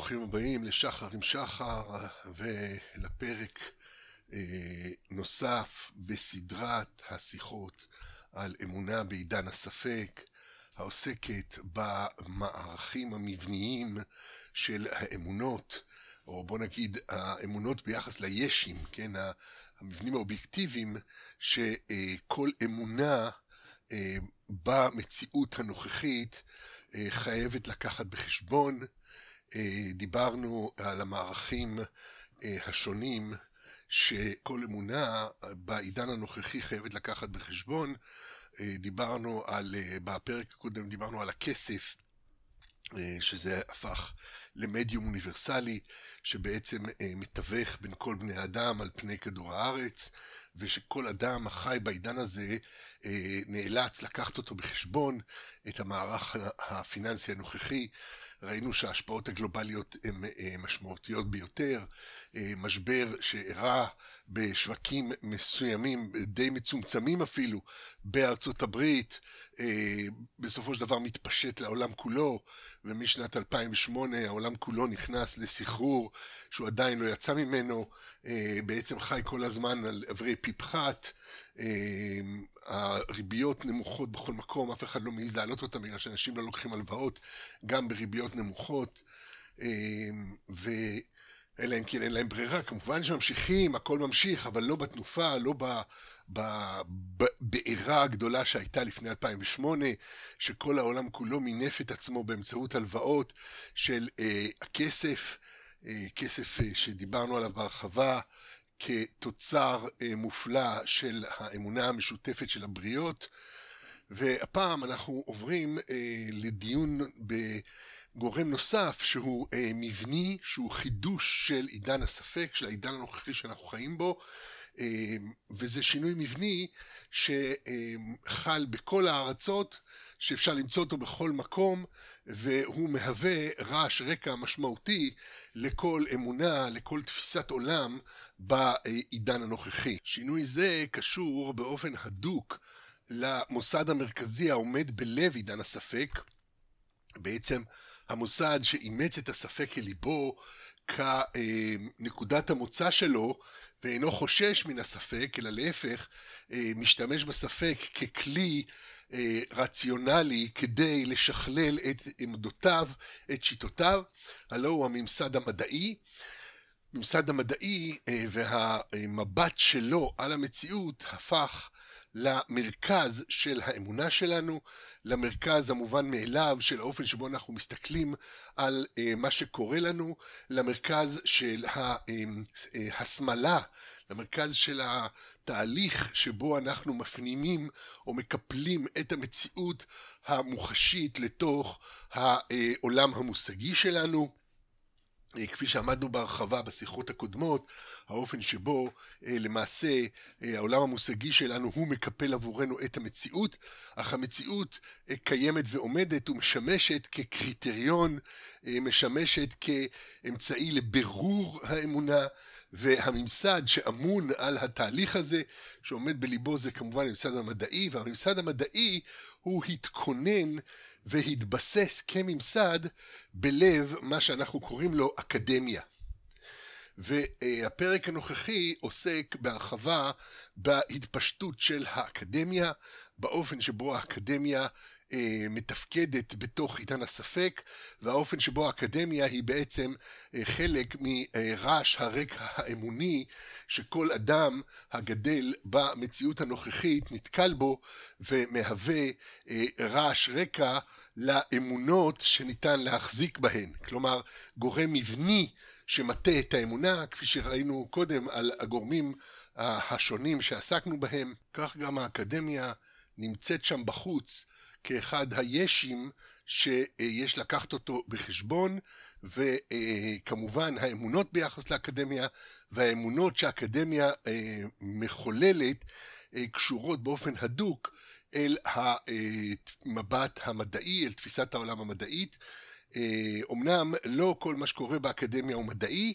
ברוכים הבאים לשחר עם שחר ולפרק אה, נוסף בסדרת השיחות על אמונה בעידן הספק, העוסקת במערכים המבניים של האמונות, או בוא נגיד האמונות ביחס לישים, כן, המבנים האובייקטיביים, שכל אמונה אה, במציאות הנוכחית אה, חייבת לקחת בחשבון. אה, דיברנו על המערכים השונים שכל אמונה בעידן הנוכחי חייבת לקחת בחשבון. דיברנו על, בפרק הקודם דיברנו על הכסף, שזה הפך למדיום אוניברסלי, שבעצם מתווך בין כל בני האדם על פני כדור הארץ. ושכל אדם החי בעידן הזה אה, נאלץ לקחת אותו בחשבון, את המערך הפיננסי הנוכחי. ראינו שההשפעות הגלובליות הן אה, משמעותיות ביותר, אה, משבר שאירע בשווקים מסוימים, די מצומצמים אפילו, בארצות הברית, בסופו של דבר מתפשט לעולם כולו, ומשנת 2008 העולם כולו נכנס לסחרור שהוא עדיין לא יצא ממנו, בעצם חי כל הזמן על אברי פי פחת, הריביות נמוכות בכל מקום, אף אחד לא מעז להעלות אותן בגלל שאנשים לא לוקחים הלוואות גם בריביות נמוכות, ואלא אם כן אין להם ברירה, כמובן שממשיכים, הכל ממשיך, אבל לא בתנופה, לא בבעירה הגדולה שהייתה לפני 2008, שכל העולם כולו מינף את עצמו באמצעות הלוואות של אה, הכסף, אה, כסף אה, שדיברנו עליו בהרחבה, כתוצר אה, מופלא של האמונה המשותפת של הבריות. והפעם אנחנו עוברים אה, לדיון בגורם נוסף שהוא אה, מבני, שהוא חידוש של עידן הספק, של העידן הנוכחי שאנחנו חיים בו, וזה שינוי מבני שחל בכל הארצות, שאפשר למצוא אותו בכל מקום, והוא מהווה רעש רקע משמעותי לכל אמונה, לכל תפיסת עולם בעידן הנוכחי. שינוי זה קשור באופן הדוק למוסד המרכזי העומד בלב עידן הספק, בעצם המוסד שאימץ את הספק אל ליבו כנקודת המוצא שלו ואינו חושש מן הספק, אלא להפך, משתמש בספק ככלי אה, רציונלי כדי לשכלל את עמדותיו, את שיטותיו, הלא הוא הממסד המדעי. הממסד המדעי אה, והמבט שלו על המציאות הפך למרכז של האמונה שלנו, למרכז המובן מאליו של האופן שבו אנחנו מסתכלים על אה, מה שקורה לנו, למרכז של ההסמלה, למרכז של התהליך שבו אנחנו מפנימים או מקפלים את המציאות המוחשית לתוך העולם המושגי שלנו. אה, כפי שעמדנו בהרחבה בשיחות הקודמות, האופן שבו אה, למעשה אה, העולם המושגי שלנו הוא מקפל עבורנו את המציאות, אך המציאות קיימת ועומדת ומשמשת כקריטריון, משמשת כאמצעי לבירור האמונה, והממסד שאמון על התהליך הזה, שעומד בליבו זה כמובן הממסד המדעי, והממסד המדעי הוא התכונן והתבסס כממסד בלב מה שאנחנו קוראים לו אקדמיה. והפרק הנוכחי עוסק בהרחבה בהתפשטות של האקדמיה, באופן שבו האקדמיה אה, מתפקדת בתוך עידן הספק, והאופן שבו האקדמיה היא בעצם אה, חלק מרעש הרקע האמוני שכל אדם הגדל במציאות הנוכחית נתקל בו ומהווה אה, רעש רקע לאמונות שניתן להחזיק בהן. כלומר, גורם מבני שמטה את האמונה, כפי שראינו קודם על הגורמים השונים שעסקנו בהם, כך גם האקדמיה נמצאת שם בחוץ כאחד הישים שיש לקחת אותו בחשבון, וכמובן האמונות ביחס לאקדמיה והאמונות שהאקדמיה אה, מחוללת אה, קשורות באופן הדוק אל המבט המדעי, אל תפיסת העולם המדעית. אומנם לא כל מה שקורה באקדמיה הוא מדעי,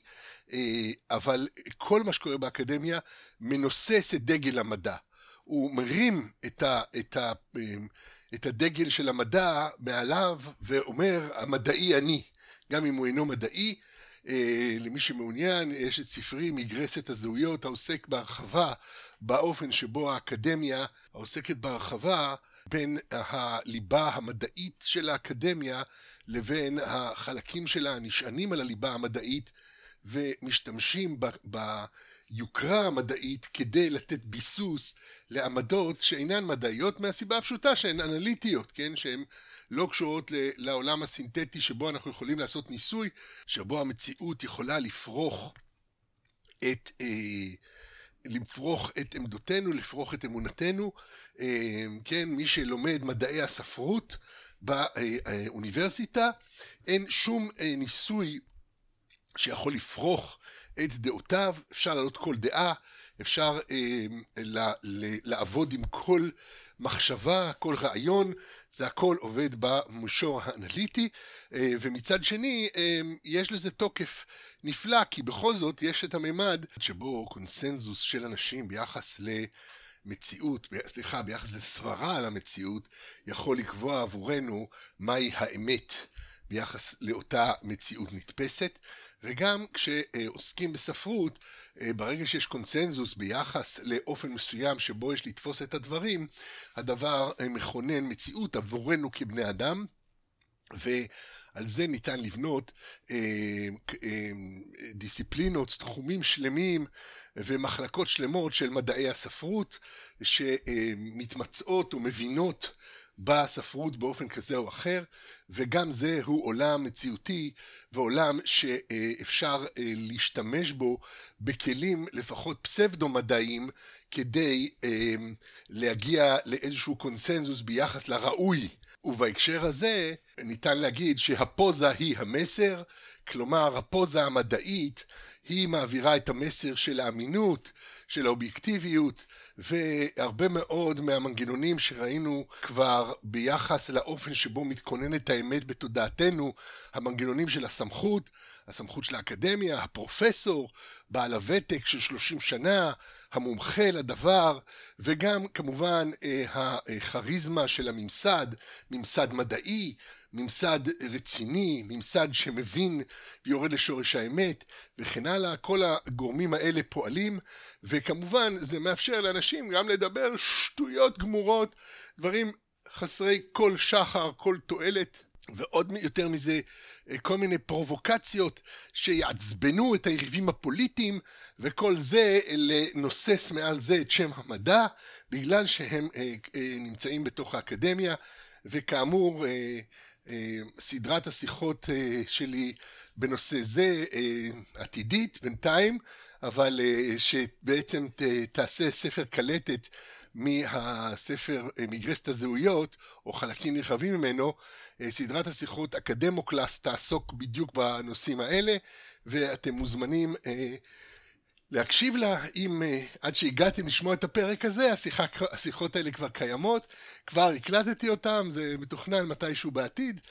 אה, אבל כל מה שקורה באקדמיה מנוסס את דגל המדע. הוא מרים את, ה, את, ה, את הדגל של המדע מעליו ואומר, המדעי אני. גם אם הוא אינו מדעי. אה, למי שמעוניין, יש את ספרי מגרסת הזהויות העוסק בהרחבה באופן שבו האקדמיה העוסקת בהרחבה בין הליבה המדעית של האקדמיה לבין החלקים שלה הנשענים על הליבה המדעית ומשתמשים ביוקרה המדעית כדי לתת ביסוס לעמדות שאינן מדעיות מהסיבה הפשוטה שהן אנליטיות, כן? שהן לא קשורות לעולם הסינתטי שבו אנחנו יכולים לעשות ניסוי, שבו המציאות יכולה לפרוך את... אה, לפרוך את עמדותינו, לפרוך את אמונתנו, אה, כן, מי שלומד מדעי הספרות באוניברסיטה, אין שום אה, ניסוי שיכול לפרוך את דעותיו, אפשר להעלות כל דעה, אפשר אה, לעבוד עם כל מחשבה, כל רעיון, זה הכל עובד במישור האנליטי, אה, ומצד שני אה, יש לזה תוקף נפלא, כי בכל זאת יש את הממד שבו קונסנזוס של אנשים ביחס למציאות, סליחה, ביחס לסברה על המציאות, יכול לקבוע עבורנו מהי האמת ביחס לאותה מציאות נתפסת. וגם כשעוסקים בספרות, אה, ברגע שיש קונצנזוס ביחס לאופן מסוים שבו יש לתפוס את הדברים, הדבר אה, מכונן מציאות עבורנו כבני אדם, ועל זה ניתן לבנות אה, דיסציפלינות, תחומים שלמים ומחלקות שלמות של מדעי הספרות, שמתמצאות ומבינות בספרות באופן כזה או אחר, וגם זה הוא עולם מציאותי ועולם שאפשר אה, להשתמש בו בכלים לפחות פסבדו-מדעיים כדי אה, להגיע לאיזשהו קונסנזוס ביחס לראוי. ובהקשר הזה ניתן להגיד שהפוזה היא המסר, כלומר הפוזה המדעית היא מעבירה את המסר של האמינות, של האובייקטיביות, והרבה מאוד מהמנגנונים שראינו כבר ביחס לאופן שבו מתכוננת האמת בתודעתנו, המנגנונים של הסמכות, הסמכות של האקדמיה, הפרופסור, בעל הוותק של 30 שנה, המומחה לדבר, וגם כמובן אה, הכריזמה של הממסד, ממסד מדעי, ממסד רציני, ממסד שמבין ויורד לשורש האמת וכן הלאה, כל הגורמים האלה פועלים וכמובן זה מאפשר לאנשים גם לדבר שטויות גמורות, דברים חסרי כל שחר, כל תועלת ועוד יותר מזה כל מיני פרובוקציות שיעצבנו את היריבים הפוליטיים וכל זה לנוסס מעל זה את שם המדע בגלל שהם אה, אה, נמצאים בתוך האקדמיה וכאמור אה, אה, סדרת השיחות אה, שלי בנושא זה אה, עתידית בינתיים, אבל שבעצם תעשה ספר קלטת מהספר מגרסת הזהויות, או חלקים נרחבים ממנו, סדרת השיחות אקדמוקלאסט תעסוק בדיוק בנושאים האלה, ואתם מוזמנים להקשיב לה, אם אה, עד שהגעתם לשמוע את הפרק הזה, השיחה, השיחות האלה כבר קיימות, כבר הקלטתי אותן, זה מתוכנן מתישהו בעתיד,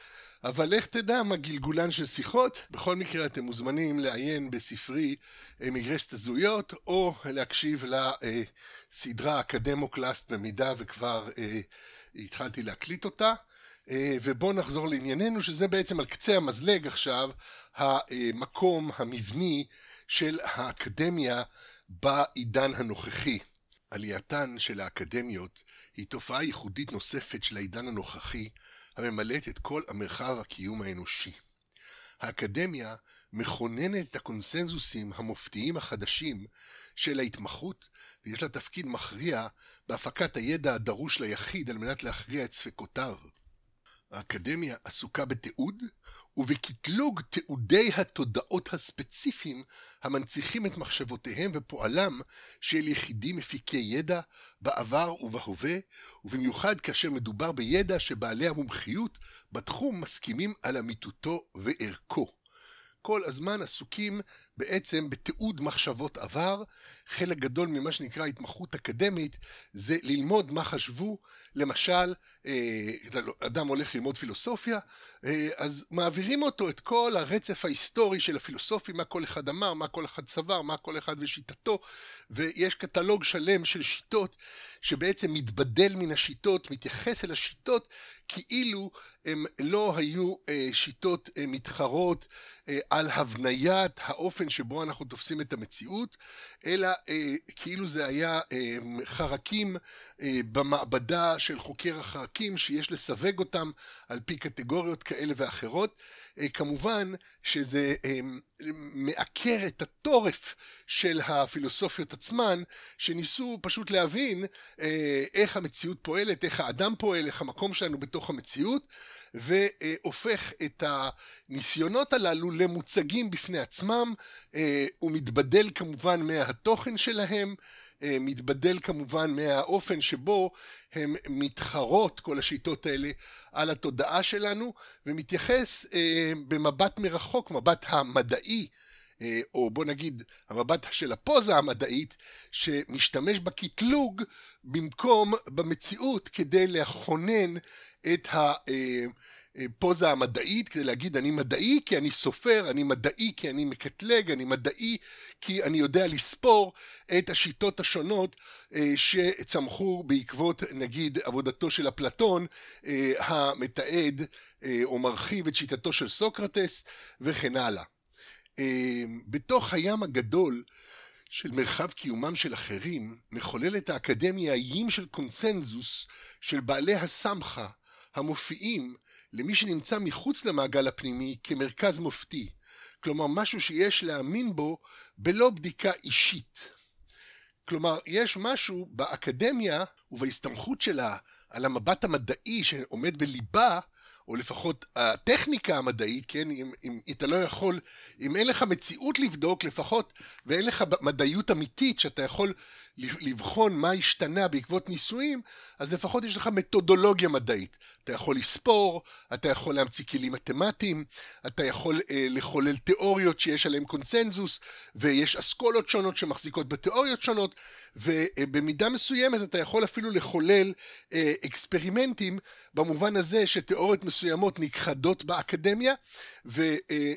אבל איך תדע מה גלגולן של שיחות? בכל מקרה אתם מוזמנים לעיין בספרי אה, מגרסת הזהויות, או להקשיב לסדרה אקדמוקלאסט במידה וכבר אה, התחלתי להקליט אותה. ובואו נחזור לענייננו, שזה בעצם על קצה המזלג עכשיו, המקום המבני של האקדמיה בעידן הנוכחי. עלייתן של האקדמיות היא תופעה ייחודית נוספת של העידן הנוכחי, הממלאת את כל המרחב הקיום האנושי. האקדמיה מכוננת את הקונסנזוסים המופתיים החדשים של ההתמחות, ויש לה תפקיד מכריע בהפקת הידע הדרוש ליחיד על מנת להכריע את ספקותיו. האקדמיה עסוקה בתיעוד ובקטלוג תיעודי התודעות הספציפיים המנציחים את מחשבותיהם ופועלם של יחידים מפיקי ידע בעבר ובהווה, ובמיוחד כאשר מדובר בידע שבעלי המומחיות בתחום מסכימים על אמיתותו וערכו. כל הזמן עסוקים בעצם בתיעוד מחשבות עבר. חלק גדול ממה שנקרא התמחות אקדמית זה ללמוד מה חשבו. למשל, אה, אדם הולך ללמוד פילוסופיה, אה, אז מעבירים אותו את כל הרצף ההיסטורי של הפילוסופים, מה כל אחד אמר, מה כל אחד סבר, מה כל אחד ושיטתו, ויש קטלוג שלם של שיטות שבעצם מתבדל מן השיטות, מתייחס אל השיטות כאילו הם לא היו אה, שיטות מתחרות על הבניית האופן שבו אנחנו תופסים את המציאות, אלא אה, כאילו זה היה אה, חרקים אה, במעבדה של חוקר החרקים שיש לסווג אותם על פי קטגוריות כאלה ואחרות. אה, כמובן שזה אה, מעקר את התורף של הפילוסופיות עצמן, שניסו פשוט להבין אה, איך המציאות פועלת, איך האדם פועל, איך המקום שלנו בתוך המציאות, והופך את הניסיונות הללו למוצגים בפני עצמם, הוא מתבדל כמובן מהתוכן שלהם, מתבדל כמובן מהאופן שבו הן מתחרות, כל השיטות האלה, על התודעה שלנו, ומתייחס אה, במבט מרחוק, מבט המדעי, אה, או בוא נגיד המבט של הפוזה המדעית, שמשתמש בקטלוג במקום במציאות כדי לכונן את ה... אה, פוזה המדעית כדי להגיד אני מדעי כי אני סופר, אני מדעי כי אני מקטלג, אני מדעי כי אני יודע לספור את השיטות השונות אה, שצמחו בעקבות נגיד עבודתו של אפלטון אה, המתעד אה, או מרחיב את שיטתו של סוקרטס וכן הלאה. בתוך הים הגדול של מרחב קיומם של אחרים מחוללת האקדמיה איים של קונסנזוס של בעלי הסמכה המופיעים למי שנמצא מחוץ למעגל הפנימי כמרכז מופתי, כלומר משהו שיש להאמין בו בלא בדיקה אישית. כלומר, יש משהו באקדמיה ובהסתמכות שלה על המבט המדעי שעומד בליבה או לפחות הטכניקה המדעית, כן, אם, אם אתה לא יכול, אם אין לך מציאות לבדוק לפחות, ואין לך מדעיות אמיתית שאתה יכול לבחון מה השתנה בעקבות ניסויים, אז לפחות יש לך מתודולוגיה מדעית. אתה יכול לספור, אתה יכול להמציא כלים מתמטיים, אתה יכול אה, לחולל תיאוריות שיש עליהן קונסנזוס, ויש אסכולות שונות שמחזיקות בתיאוריות שונות, ובמידה מסוימת אתה יכול אפילו לחולל אה, אקספרימנטים במובן הזה שתיאוריות מסוימות נכחדות באקדמיה, ו... אה,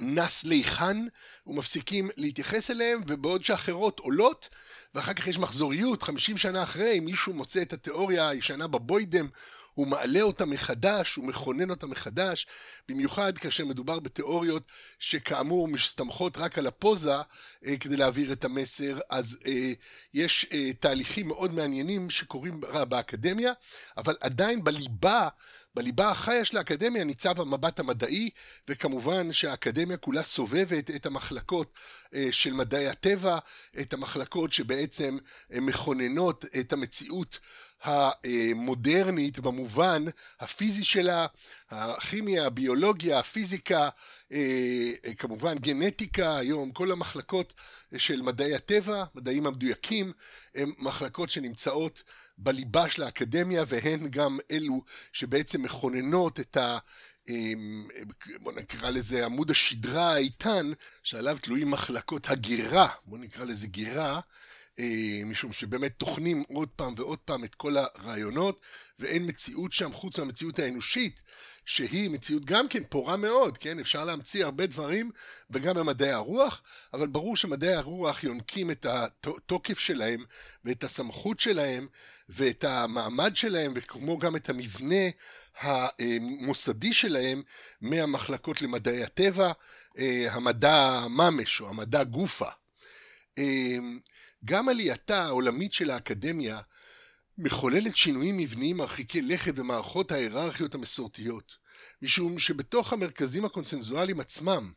נס ליחן ומפסיקים להתייחס אליהם ובעוד שאחרות עולות ואחר כך יש מחזוריות 50 שנה אחרי מישהו מוצא את התיאוריה הישנה בבוידם הוא מעלה אותה מחדש, הוא מכונן אותה מחדש, במיוחד כאשר מדובר בתיאוריות שכאמור מסתמכות רק על הפוזה אה, כדי להעביר את המסר, אז אה, יש אה, תהליכים מאוד מעניינים שקורים באקדמיה, אבל עדיין בליבה בליבה החיה של האקדמיה ניצב המבט המדעי, וכמובן שהאקדמיה כולה סובבת את המחלקות אה, של מדעי הטבע, את המחלקות שבעצם אה, מכוננות את המציאות המודרנית במובן הפיזי שלה, הכימיה, הביולוגיה, הפיזיקה, אה, כמובן גנטיקה, היום כל המחלקות של מדעי הטבע, מדעים המדויקים, הן מחלקות שנמצאות בליבה של האקדמיה והן גם אלו שבעצם מכוננות את ה... אמ, בוא נקרא לזה עמוד השדרה האיתן שעליו תלויים מחלקות הגירה, בוא נקרא לזה גירה, משום שבאמת טוחנים עוד פעם ועוד פעם את כל הרעיונות ואין מציאות שם חוץ מהמציאות האנושית שהיא מציאות גם כן פורה מאוד, כן? אפשר להמציא הרבה דברים וגם במדעי הרוח, אבל ברור שמדעי הרוח יונקים את התוקף שלהם ואת הסמכות שלהם ואת המעמד שלהם וכמו גם את המבנה המוסדי שלהם מהמחלקות למדעי הטבע, אה, המדע ממש או המדע גופה. גם עלייתה העולמית של האקדמיה מחוללת שינויים מבניים מרחיקי לכת במערכות ההיררכיות המסורתיות, משום שבתוך המרכזים הקונצנזואליים עצמם,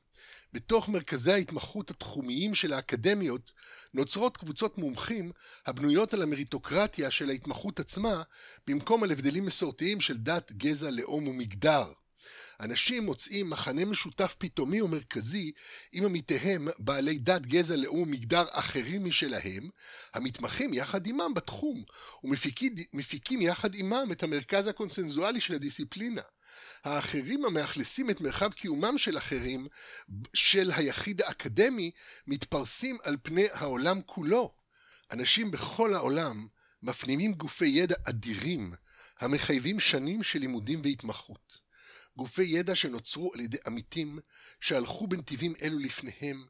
בתוך מרכזי ההתמחות התחומיים של האקדמיות, נוצרות קבוצות מומחים הבנויות על המריטוקרטיה של ההתמחות עצמה, במקום על הבדלים מסורתיים של דת, גזע, לאום ומגדר. אנשים מוצאים מחנה משותף פתאומי ומרכזי עם עמיתיהם בעלי דת, גזע, לאום ומגדר אחרים משלהם, המתמחים יחד עמם בתחום, ומפיקים יחד עמם את המרכז הקונסנזואלי של הדיסציפלינה. האחרים המאכלסים את מרחב קיומם של אחרים, של היחיד האקדמי, מתפרסים על פני העולם כולו. אנשים בכל העולם מפנימים גופי ידע אדירים, המחייבים שנים של לימודים והתמחות. גופי ידע שנוצרו על ידי עמיתים שהלכו בנתיבים אלו לפניהם,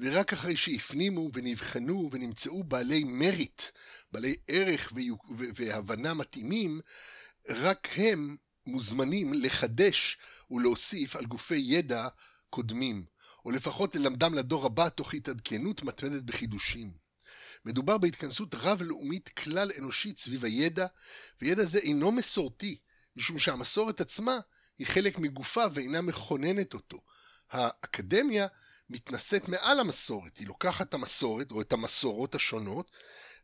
ורק אחרי שהפנימו ונבחנו ונמצאו בעלי מריט, בעלי ערך והבנה מתאימים, רק הם מוזמנים לחדש ולהוסיף על גופי ידע קודמים, או לפחות ללמדם לדור הבא תוך התעדכנות מתמדת בחידושים. מדובר בהתכנסות רב-לאומית כלל אנושית סביב הידע, וידע זה אינו מסורתי, משום שהמסורת עצמה היא חלק מגופה ואינה מכוננת אותו. האקדמיה מתנשאת מעל המסורת, היא לוקחת את המסורת או את המסורות השונות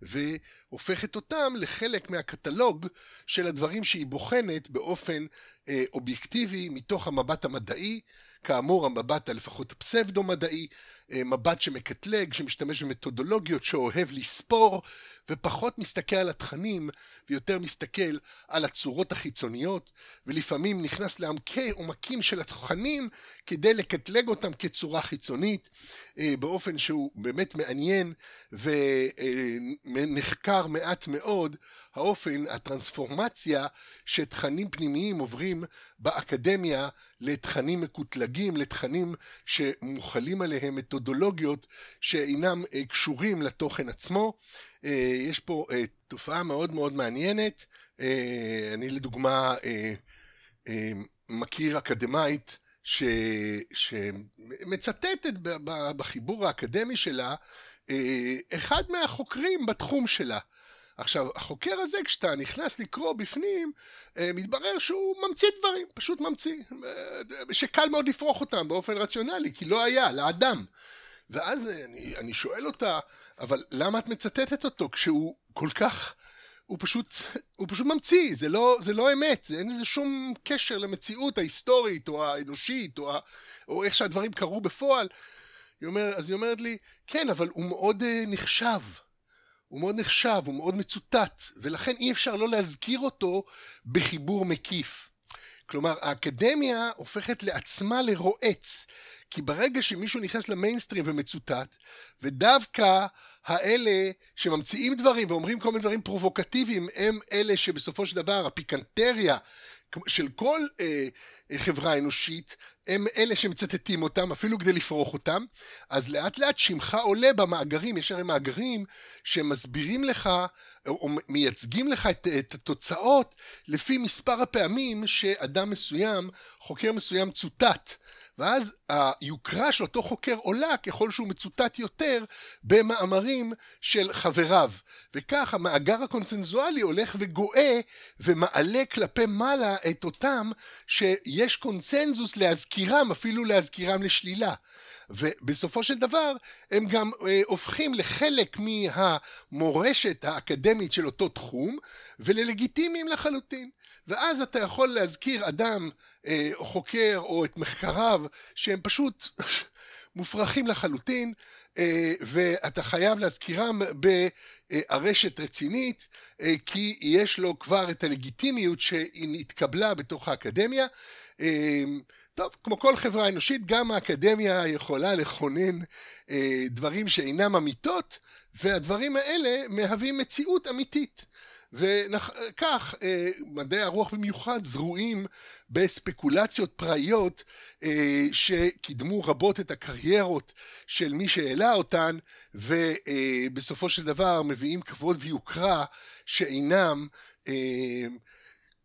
והופכת אותם לחלק מהקטלוג של הדברים שהיא בוחנת באופן אה, אובייקטיבי מתוך המבט המדעי, כאמור המבט הלפחות הפסבדו-מדעי, אה, מבט שמקטלג, שמשתמש במתודולוגיות, שאוהב לספור, ופחות מסתכל על התכנים, ויותר מסתכל על הצורות החיצוניות, ולפעמים נכנס לעמקי עומקים של התכנים כדי לקטלג אותם כצורה חיצונית, אה, באופן שהוא באמת מעניין ונחקר מעט מאוד האופן, הטרנספורמציה שתכנים פנימיים עוברים באקדמיה לתכנים מקוטלגים, לתכנים שמוכלים עליהם מתודולוגיות שאינם אה, קשורים לתוכן עצמו. אה, יש פה אה, תופעה מאוד מאוד מעניינת. אני לדוגמה מכיר אקדמאית ש... שמצטטת בחיבור האקדמי שלה אחד מהחוקרים בתחום שלה. עכשיו, החוקר הזה, כשאתה נכנס לקרוא בפנים, אה, מתברר שהוא ממציא דברים, פשוט ממציא, אה, שקל מאוד לפרוח אותם באופן רציונלי, כי לא היה, לאדם. ואז אני, אני שואל אותה, אבל למה את מצטטת אותו כשהוא כל כך... הוא פשוט, הוא פשוט ממציא, זה לא, זה לא אמת, זה, אין לזה שום קשר למציאות ההיסטורית או האנושית או, ה, או איך שהדברים קרו בפועל. היא אומר, אז היא אומרת לי, כן, אבל הוא מאוד uh, נחשב. הוא מאוד נחשב, הוא מאוד מצוטט, ולכן אי אפשר לא להזכיר אותו בחיבור מקיף. כלומר, האקדמיה הופכת לעצמה לרועץ, כי ברגע שמישהו נכנס למיינסטרים ומצוטט, ודווקא האלה שממציאים דברים ואומרים כל מיני דברים פרובוקטיביים, הם אלה שבסופו של דבר הפיקנטריה של כל אה, חברה אנושית, הם אלה שמצטטים אותם, אפילו כדי לפרוח אותם, אז לאט לאט שמך עולה במאגרים, יש הרי מאגרים שמסבירים לך, או מייצגים לך את, את התוצאות לפי מספר הפעמים שאדם מסוים, חוקר מסוים צוטט. ואז היוקרה של אותו חוקר עולה ככל שהוא מצוטט יותר במאמרים של חבריו. וכך המאגר הקונצנזואלי הולך וגואה ומעלה כלפי מעלה את אותם שיש קונצנזוס להזכירם, אפילו להזכירם לשלילה. ובסופו של דבר הם גם אה, הופכים לחלק מהמורשת האקדמית של אותו תחום וללגיטימיים לחלוטין. ואז אתה יכול להזכיר אדם אה, או חוקר או את מחקריו שהם פשוט מופרכים לחלוטין אה, ואתה חייב להזכירם בארשת רצינית אה, כי יש לו כבר את הלגיטימיות שהתקבלה בתוך האקדמיה אה, טוב, כמו כל חברה אנושית, גם האקדמיה יכולה לכונן אה, דברים שאינם אמיתות, והדברים האלה מהווים מציאות אמיתית. וכך אה, מדעי הרוח במיוחד זרועים בספקולציות פראיות אה, שקידמו רבות את הקריירות של מי שהעלה אותן ובסופו של דבר מביאים כבוד ויוקרה שאינם אה,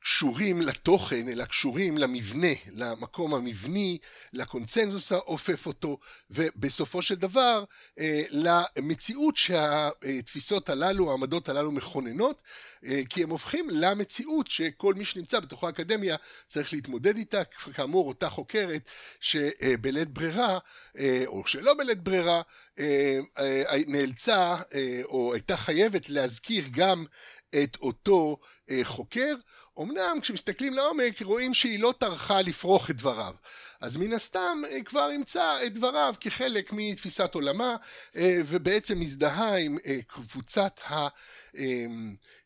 קשורים לתוכן, אלא קשורים למבנה, למקום המבני, לקונצנזוס האופף אותו, ובסופו של דבר אה, למציאות שהתפיסות הללו, העמדות הללו מכוננות, אה, כי הם הופכים למציאות שכל מי שנמצא בתוך האקדמיה צריך להתמודד איתה, כאמור אותה חוקרת שבלית ברירה, אה, או שלא בלית ברירה, נאלצה או הייתה חייבת להזכיר גם את אותו חוקר, אמנם כשמסתכלים לעומק רואים שהיא לא טרחה לפרוח את דבריו. אז מן הסתם אה, כבר ימצא את דבריו כחלק מתפיסת עולמה אה, ובעצם מזדהה עם אה, קבוצת, ה,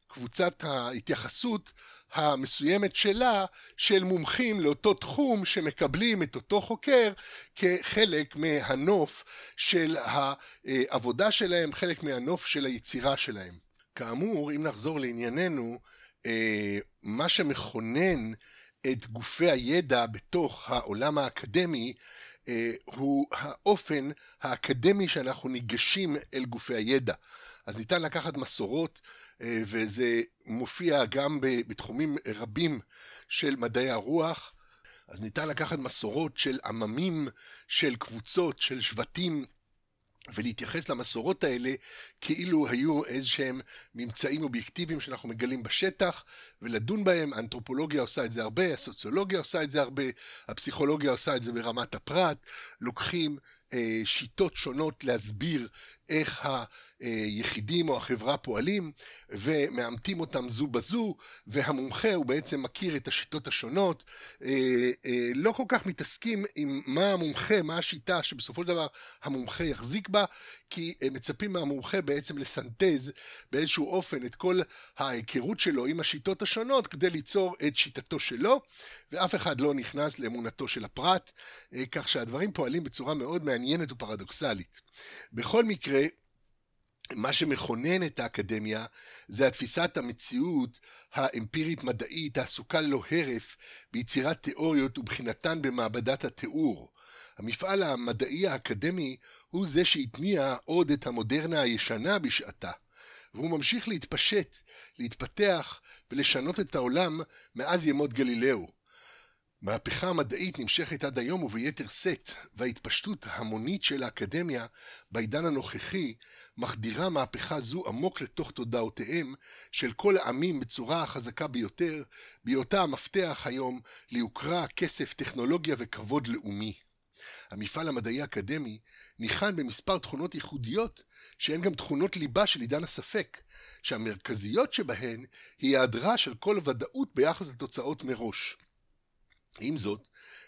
קבוצת ההתייחסות המסוימת שלה של מומחים לאותו תחום שמקבלים את אותו חוקר כחלק מהנוף של העבודה שלהם, חלק מהנוף של היצירה שלהם. כאמור, אם נחזור לענייננו, אה, מה שמכונן את גופי הידע בתוך העולם האקדמי הוא האופן האקדמי שאנחנו ניגשים אל גופי הידע. אז ניתן לקחת מסורות, וזה מופיע גם בתחומים רבים של מדעי הרוח, אז ניתן לקחת מסורות של עממים, של קבוצות, של שבטים, ולהתייחס למסורות האלה כאילו היו איזה שהם ממצאים אובייקטיביים שאנחנו מגלים בשטח ולדון בהם, האנתרופולוגיה עושה את זה הרבה, הסוציולוגיה עושה את זה הרבה, הפסיכולוגיה עושה את זה ברמת הפרט, לוקחים שיטות שונות להסביר איך היחידים או החברה פועלים ומאמתים אותם זו בזו והמומחה הוא בעצם מכיר את השיטות השונות. אה, אה, לא כל כך מתעסקים עם מה המומחה, מה השיטה שבסופו של דבר המומחה יחזיק בה כי מצפים מהמומחה בעצם לסנטז באיזשהו אופן את כל ההיכרות שלו עם השיטות השונות כדי ליצור את שיטתו שלו ואף אחד לא נכנס לאמונתו של הפרט כך שהדברים פועלים בצורה מאוד מעניינת ופרדוקסלית. בכל מקרה מה שמכונן את האקדמיה זה התפיסת המציאות האמפירית מדעית העסוקה ללא הרף ביצירת תיאוריות ובחינתן במעבדת התיאור. המפעל המדעי האקדמי הוא זה שהתניע עוד את המודרנה הישנה בשעתה, והוא ממשיך להתפשט, להתפתח ולשנות את העולם מאז ימות גלילאו. מהפכה המדעית נמשכת עד היום וביתר שאת, וההתפשטות ההמונית של האקדמיה בעידן הנוכחי מחדירה מהפכה זו עמוק לתוך תודעותיהם של כל העמים בצורה החזקה ביותר, בהיותה המפתח היום ליוקרה, כסף, טכנולוגיה וכבוד לאומי. המפעל המדעי האקדמי ניחן במספר תכונות ייחודיות שהן גם תכונות ליבה של עידן הספק, שהמרכזיות שבהן היא היעדרה של כל ודאות ביחס לתוצאות מראש. עם זאת,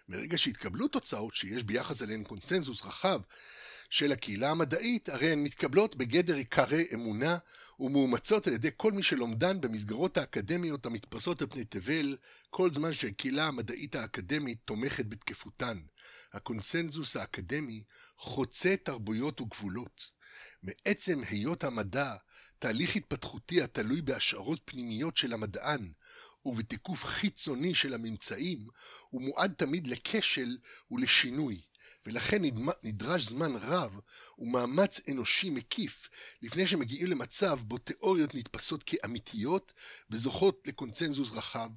מרגע שהתקבלו תוצאות שיש ביחס אליהן קונצנזוס רחב של הקהילה המדעית, הרי הן מתקבלות בגדר עיקרי אמונה ומאומצות על ידי כל מי שלומדן במסגרות האקדמיות המתפרסות על פני תבל, כל זמן שהקהילה המדעית האקדמית תומכת בתקפותן. הקונצנזוס האקדמי חוצה תרבויות וגבולות. מעצם היות המדע תהליך התפתחותי התלוי בהשערות פנימיות של המדען, ובתיקוף חיצוני של הממצאים, הוא מועד תמיד לכשל ולשינוי, ולכן נדרש זמן רב ומאמץ אנושי מקיף לפני שמגיעים למצב בו תיאוריות נתפסות כאמיתיות וזוכות לקונצנזוס רחב.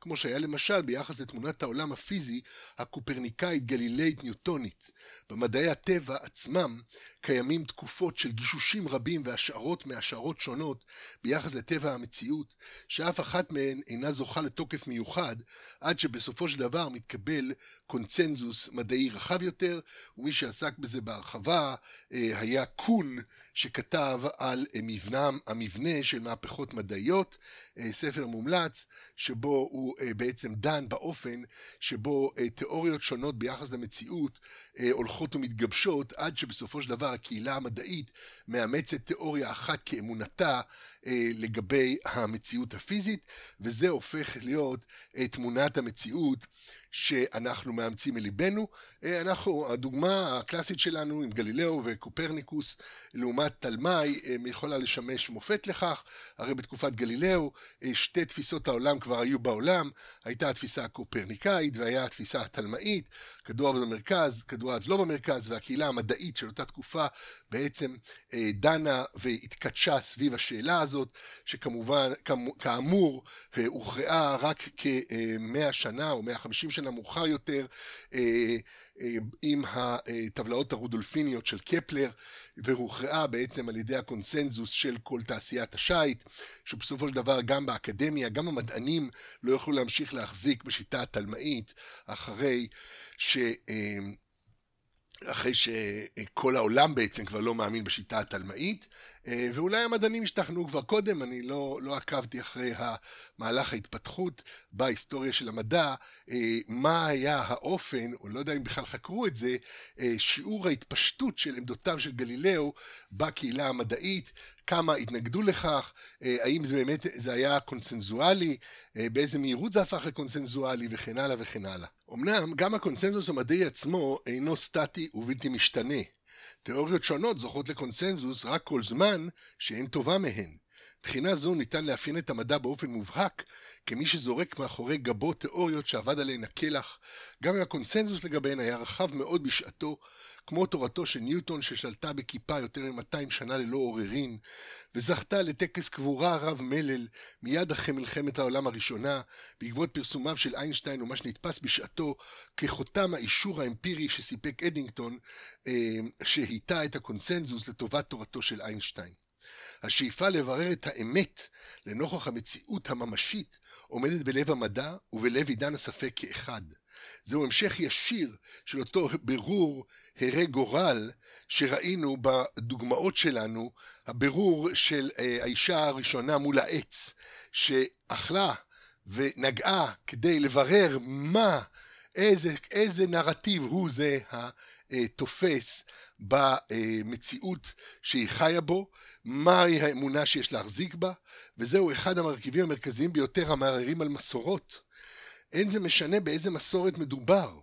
כמו שהיה למשל ביחס לתמונת העולם הפיזי הקופרניקאית גלילאית ניוטונית. במדעי הטבע עצמם קיימים תקופות של גישושים רבים והשערות מהשערות שונות ביחס לטבע המציאות, שאף אחת מהן אינה זוכה לתוקף מיוחד, עד שבסופו של דבר מתקבל קונצנזוס מדעי רחב יותר, ומי שעסק בזה בהרחבה אה, היה קון שכתב על מבנם, המבנה של מהפכות מדעיות, אה, ספר מומלץ, שבו הוא אה, בעצם דן באופן שבו תיאוריות שונות ביחס למציאות הולכות ומתגבשות, עד שבסופו של דבר הקהילה המדעית מאמצת תיאוריה אחת כאמונתה לגבי המציאות הפיזית, וזה הופך להיות תמונת המציאות שאנחנו מאמצים מליבנו. אה, אנחנו, הדוגמה הקלאסית שלנו עם גלילאו וקופרניקוס לעומת תלמי אה, יכולה לשמש מופת לכך. הרי בתקופת גלילאו אה, שתי תפיסות העולם כבר היו בעולם, הייתה התפיסה הקופרניקאית והיה התפיסה התלמאית, כדור במרכז, כדור הארץ לא במרכז, והקהילה המדעית של אותה תקופה בעצם דנה והתקדשה סביב השאלה הזאת, שכמובן, כאמור, הוכרעה רק כמאה שנה או מאה חמישים שנה מאוחר יותר אה, אה, עם הטבלאות הרודולפיניות של קפלר והוכרעה בעצם על ידי הקונסנזוס של כל תעשיית השיט שבסופו של דבר גם באקדמיה גם המדענים לא יוכלו להמשיך להחזיק בשיטה התלמאית אחרי ש... אה, אחרי שכל העולם בעצם כבר לא מאמין בשיטה התלמאית, אה, ואולי המדענים השתכנעו כבר קודם, אני לא, לא עקבתי אחרי מהלך ההתפתחות בהיסטוריה של המדע, אה, מה היה האופן, או לא יודע אם בכלל חקרו את זה, אה, שיעור ההתפשטות של עמדותיו של גלילאו בקהילה המדעית, כמה התנגדו לכך, האם זה באמת, זה היה קונסנזואלי, באיזה מהירות זה הפך לקונסנזואלי וכן הלאה וכן הלאה. אמנם גם הקונסנזוס המדעי עצמו אינו סטטי ובלתי משתנה. תיאוריות שונות זוכות לקונסנזוס רק כל זמן שאין טובה מהן, מבחינה זו ניתן לאפיין את המדע באופן מובהק כמי שזורק מאחורי גבו תיאוריות שאבד עליהן הקלח, גם אם הקונסנזוס לגביהן היה רחב מאוד בשעתו, כמו תורתו של ניוטון ששלטה בכיפה יותר מ-200 שנה ללא עוררין, וזכתה לטקס קבורה רב מלל מיד אחרי מלחמת העולם הראשונה, בעקבות פרסומיו של איינשטיין ומה שנתפס בשעתו כחותם האישור האמפירי שסיפק אדינגטון, אה, שהיטה את הקונסנזוס לטובת תורתו של איינשטיין. השאיפה לברר את האמת לנוכח המציאות הממשית עומדת בלב המדע ובלב עידן הספק כאחד. זהו המשך ישיר של אותו ברור הרה גורל שראינו בדוגמאות שלנו, הבירור של אה, האישה הראשונה מול העץ, שאכלה ונגעה כדי לברר מה, איזה, איזה נרטיב הוא זה התופס במציאות שהיא חיה בו, מהי האמונה שיש להחזיק בה, וזהו אחד המרכיבים המרכזיים ביותר המערערים על מסורות. אין זה משנה באיזה מסורת מדובר.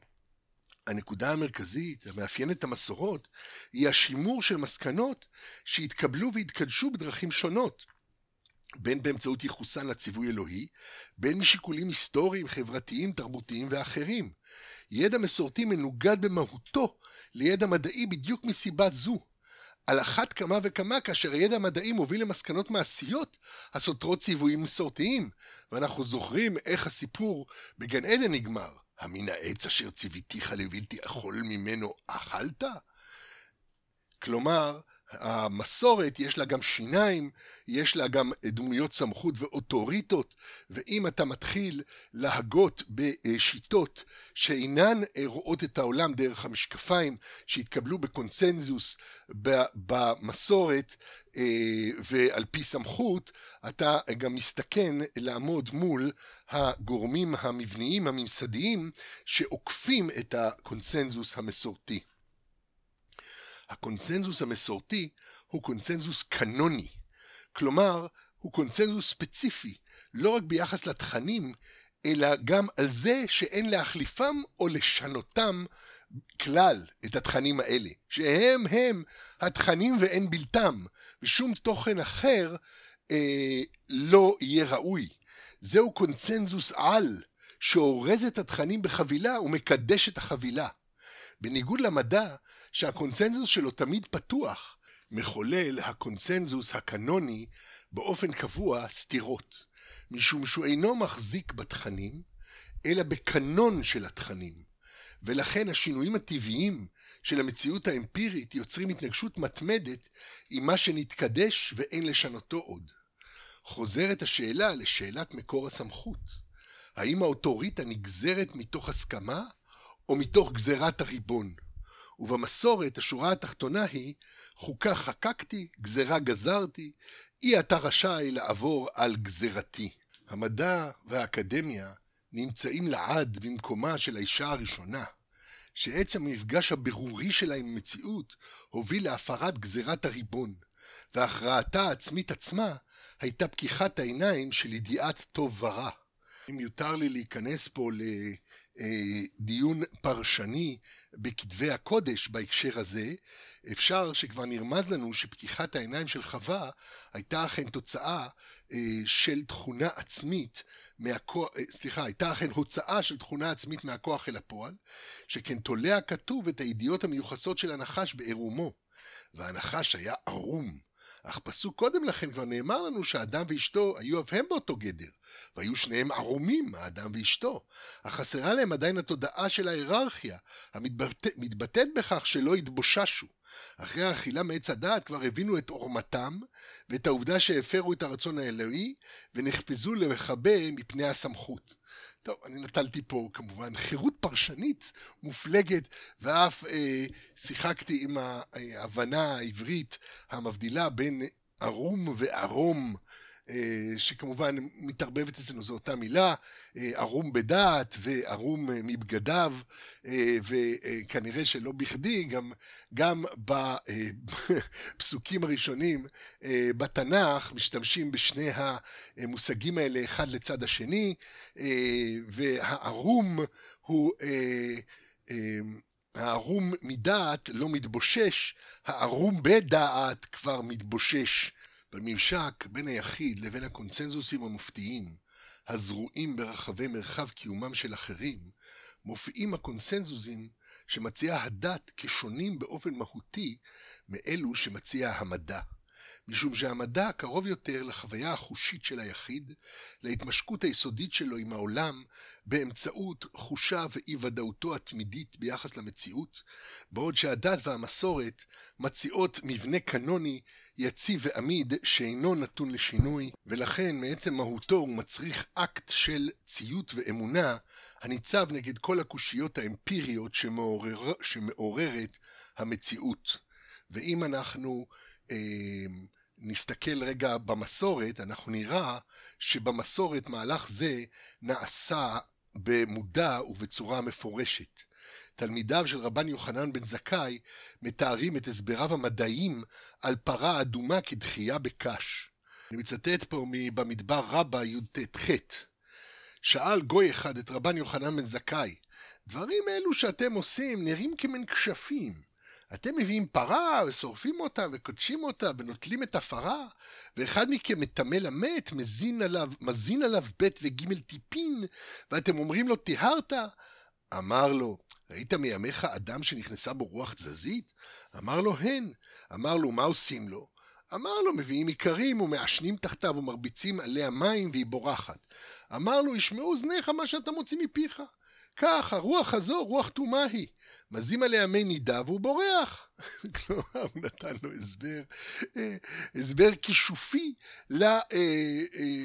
הנקודה המרכזית המאפיינת את המסורות היא השימור של מסקנות שהתקבלו והתקדשו בדרכים שונות, בין באמצעות ייחוסן לציווי אלוהי, בין משיקולים היסטוריים, חברתיים, תרבותיים ואחרים. ידע מסורתי מנוגד במהותו לידע מדעי בדיוק מסיבה זו. על אחת כמה וכמה כאשר הידע המדעי מוביל למסקנות מעשיות הסותרות ציוויים מסורתיים, ואנחנו זוכרים איך הסיפור בגן עדן נגמר. המן העץ אשר ציוויתיך לבלתי אכול ממנו אכלת? כלומר, המסורת יש לה גם שיניים, יש לה גם דמויות סמכות ואוטוריטות, ואם אתה מתחיל להגות בשיטות שאינן רואות את העולם דרך המשקפיים שהתקבלו בקונצנזוס במסורת אה, ועל פי סמכות, אתה גם מסתכן לעמוד מול הגורמים המבניים הממסדיים שעוקפים את הקונצנזוס המסורתי. הקונצנזוס המסורתי הוא קונצנזוס קנוני, כלומר, הוא קונצנזוס ספציפי, לא רק ביחס לתכנים, אלא גם על זה שאין להחליפם או לשנותם כלל את התכנים האלה, שהם הם התכנים ואין בלתם, ושום תוכן אחר אה, לא יהיה ראוי. זהו קונצנזוס על, שאורז את התכנים בחבילה ומקדש את החבילה. בניגוד למדע, שהקונצנזוס שלו תמיד פתוח, מחולל הקונצנזוס הקנוני באופן קבוע סתירות, משום שהוא אינו מחזיק בתכנים, אלא בקנון של התכנים, ולכן השינויים הטבעיים של המציאות האמפירית יוצרים התנגשות מתמדת עם מה שנתקדש ואין לשנותו עוד. חוזרת השאלה לשאלת מקור הסמכות. האם האוטוריטה נגזרת מתוך הסכמה או מתוך גזירת הריבון? ובמסורת השורה התחתונה היא חוקה חקקתי, גזרה גזרתי, אי אתה רשאי לעבור על גזרתי. המדע והאקדמיה נמצאים לעד במקומה של האישה הראשונה, שעצם המפגש הבירורי שלה עם המציאות הוביל להפרת גזירת הריבון, והכרעתה העצמית עצמה הייתה פקיחת העיניים של ידיעת טוב ורע. אם יותר לי להיכנס פה לדיון פרשני בכתבי הקודש בהקשר הזה, אפשר שכבר נרמז לנו שפקיחת העיניים של חווה הייתה אכן תוצאה אה, של תכונה עצמית מהכוח, אה, סליחה, הייתה אכן הוצאה של תכונה עצמית מהכוח אל הפועל, שכן תולה הכתוב את הידיעות המיוחסות של הנחש בעירומו, והנחש היה ערום. אך פסוק קודם לכן כבר נאמר לנו שהאדם ואשתו היו אף הם באותו גדר, והיו שניהם ערומים, האדם ואשתו. אך חסרה להם עדיין התודעה של ההיררכיה, המתבטאת בכך שלא התבוששו. אחרי האכילה מעץ הדעת כבר הבינו את עורמתם, ואת העובדה שהפרו את הרצון האלוהי, ונחפזו למכבה מפני הסמכות. טוב, אני נטלתי פה כמובן חירות פרשנית מופלגת, ואף אה, שיחקתי עם ההבנה העברית המבדילה בין ערום וערום. אה, שכמובן מתערבבת אצלנו זו אותה מילה, אה, ערום בדעת וערום אה, מבגדיו, וכנראה שלא בכדי, גם, גם בפסוקים הראשונים בתנ"ך משתמשים בשני המושגים האלה אחד לצד השני, והערום הוא הערום מדעת לא מתבושש, הערום בדעת כבר מתבושש בממשק בין היחיד לבין הקונצנזוסים המופתיים, הזרועים ברחבי מרחב קיומם של אחרים, מופיעים הקונצנזוסים שמציעה הדת כשונים באופן מהותי מאלו שמציע המדע. משום שהמדע קרוב יותר לחוויה החושית של היחיד, להתמשקות היסודית שלו עם העולם, באמצעות חושה ואי ודאותו התמידית ביחס למציאות, בעוד שהדת והמסורת מציעות מבנה קנוני יציב ועמיד שאינו נתון לשינוי, ולכן מעצם מהותו הוא מצריך אקט של ציות ואמונה, הניצב נגד כל הקושיות האמפיריות שמעורר, שמעוררת המציאות. ואם אנחנו אה, נסתכל רגע במסורת, אנחנו נראה שבמסורת מהלך זה נעשה במודע ובצורה מפורשת. תלמידיו של רבן יוחנן בן זכאי מתארים את הסבריו המדעיים על פרה אדומה כדחייה בקש. אני מצטט פה במדבר רבה י"ט-ח. שאל גוי אחד את רבן יוחנן בן זכאי, דברים אלו שאתם עושים נראים כמין כשפים. אתם מביאים פרה ושורפים אותה וקודשים אותה ונוטלים את הפרה, ואחד מכם מטמא למת, מזין עליו, מזין עליו ב' וג' טיפין, ואתם אומרים לו טיהרת? אמר לו, ראית מימיך אדם שנכנסה בו רוח תזזית? אמר לו, הן. אמר לו, מה עושים לו? אמר לו, מביאים איכרים ומעשנים תחתיו ומרביצים עליה מים והיא בורחת. אמר לו, ישמעו אוזניך מה שאתה מוציא מפיך. כך, הרוח הזו, רוח טומאה היא. מזים עליה מי נידה והוא בורח. כלומר, הוא נתן לו הסבר, אה, הסבר כישופי אה, אה,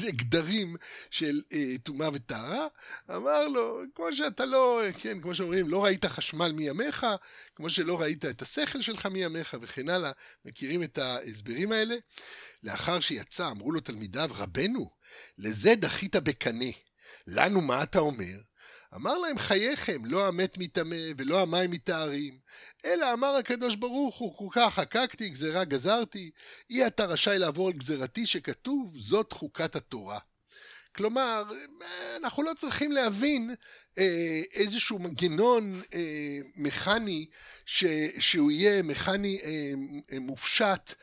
לגדרים של טומאה וטהרה. אמר לו, כמו שאתה לא, כן, כמו שאומרים, לא ראית חשמל מימיך, כמו שלא ראית את השכל שלך מימיך וכן הלאה. מכירים את ההסברים האלה? לאחר שיצא, אמרו לו תלמידיו, רבנו, לזה דחית בקנה. לנו מה אתה אומר? אמר להם חייכם, לא המת מטמא ולא המים מטהרים, אלא אמר הקדוש ברוך הוא, חוקה חקקתי, גזרה גזרתי, אי אתה רשאי לעבור על גזרתי שכתוב, זאת חוקת התורה. כלומר, אנחנו לא צריכים להבין אה, איזשהו מנגנון אה, מכני ש, שהוא יהיה מכני אה, מופשט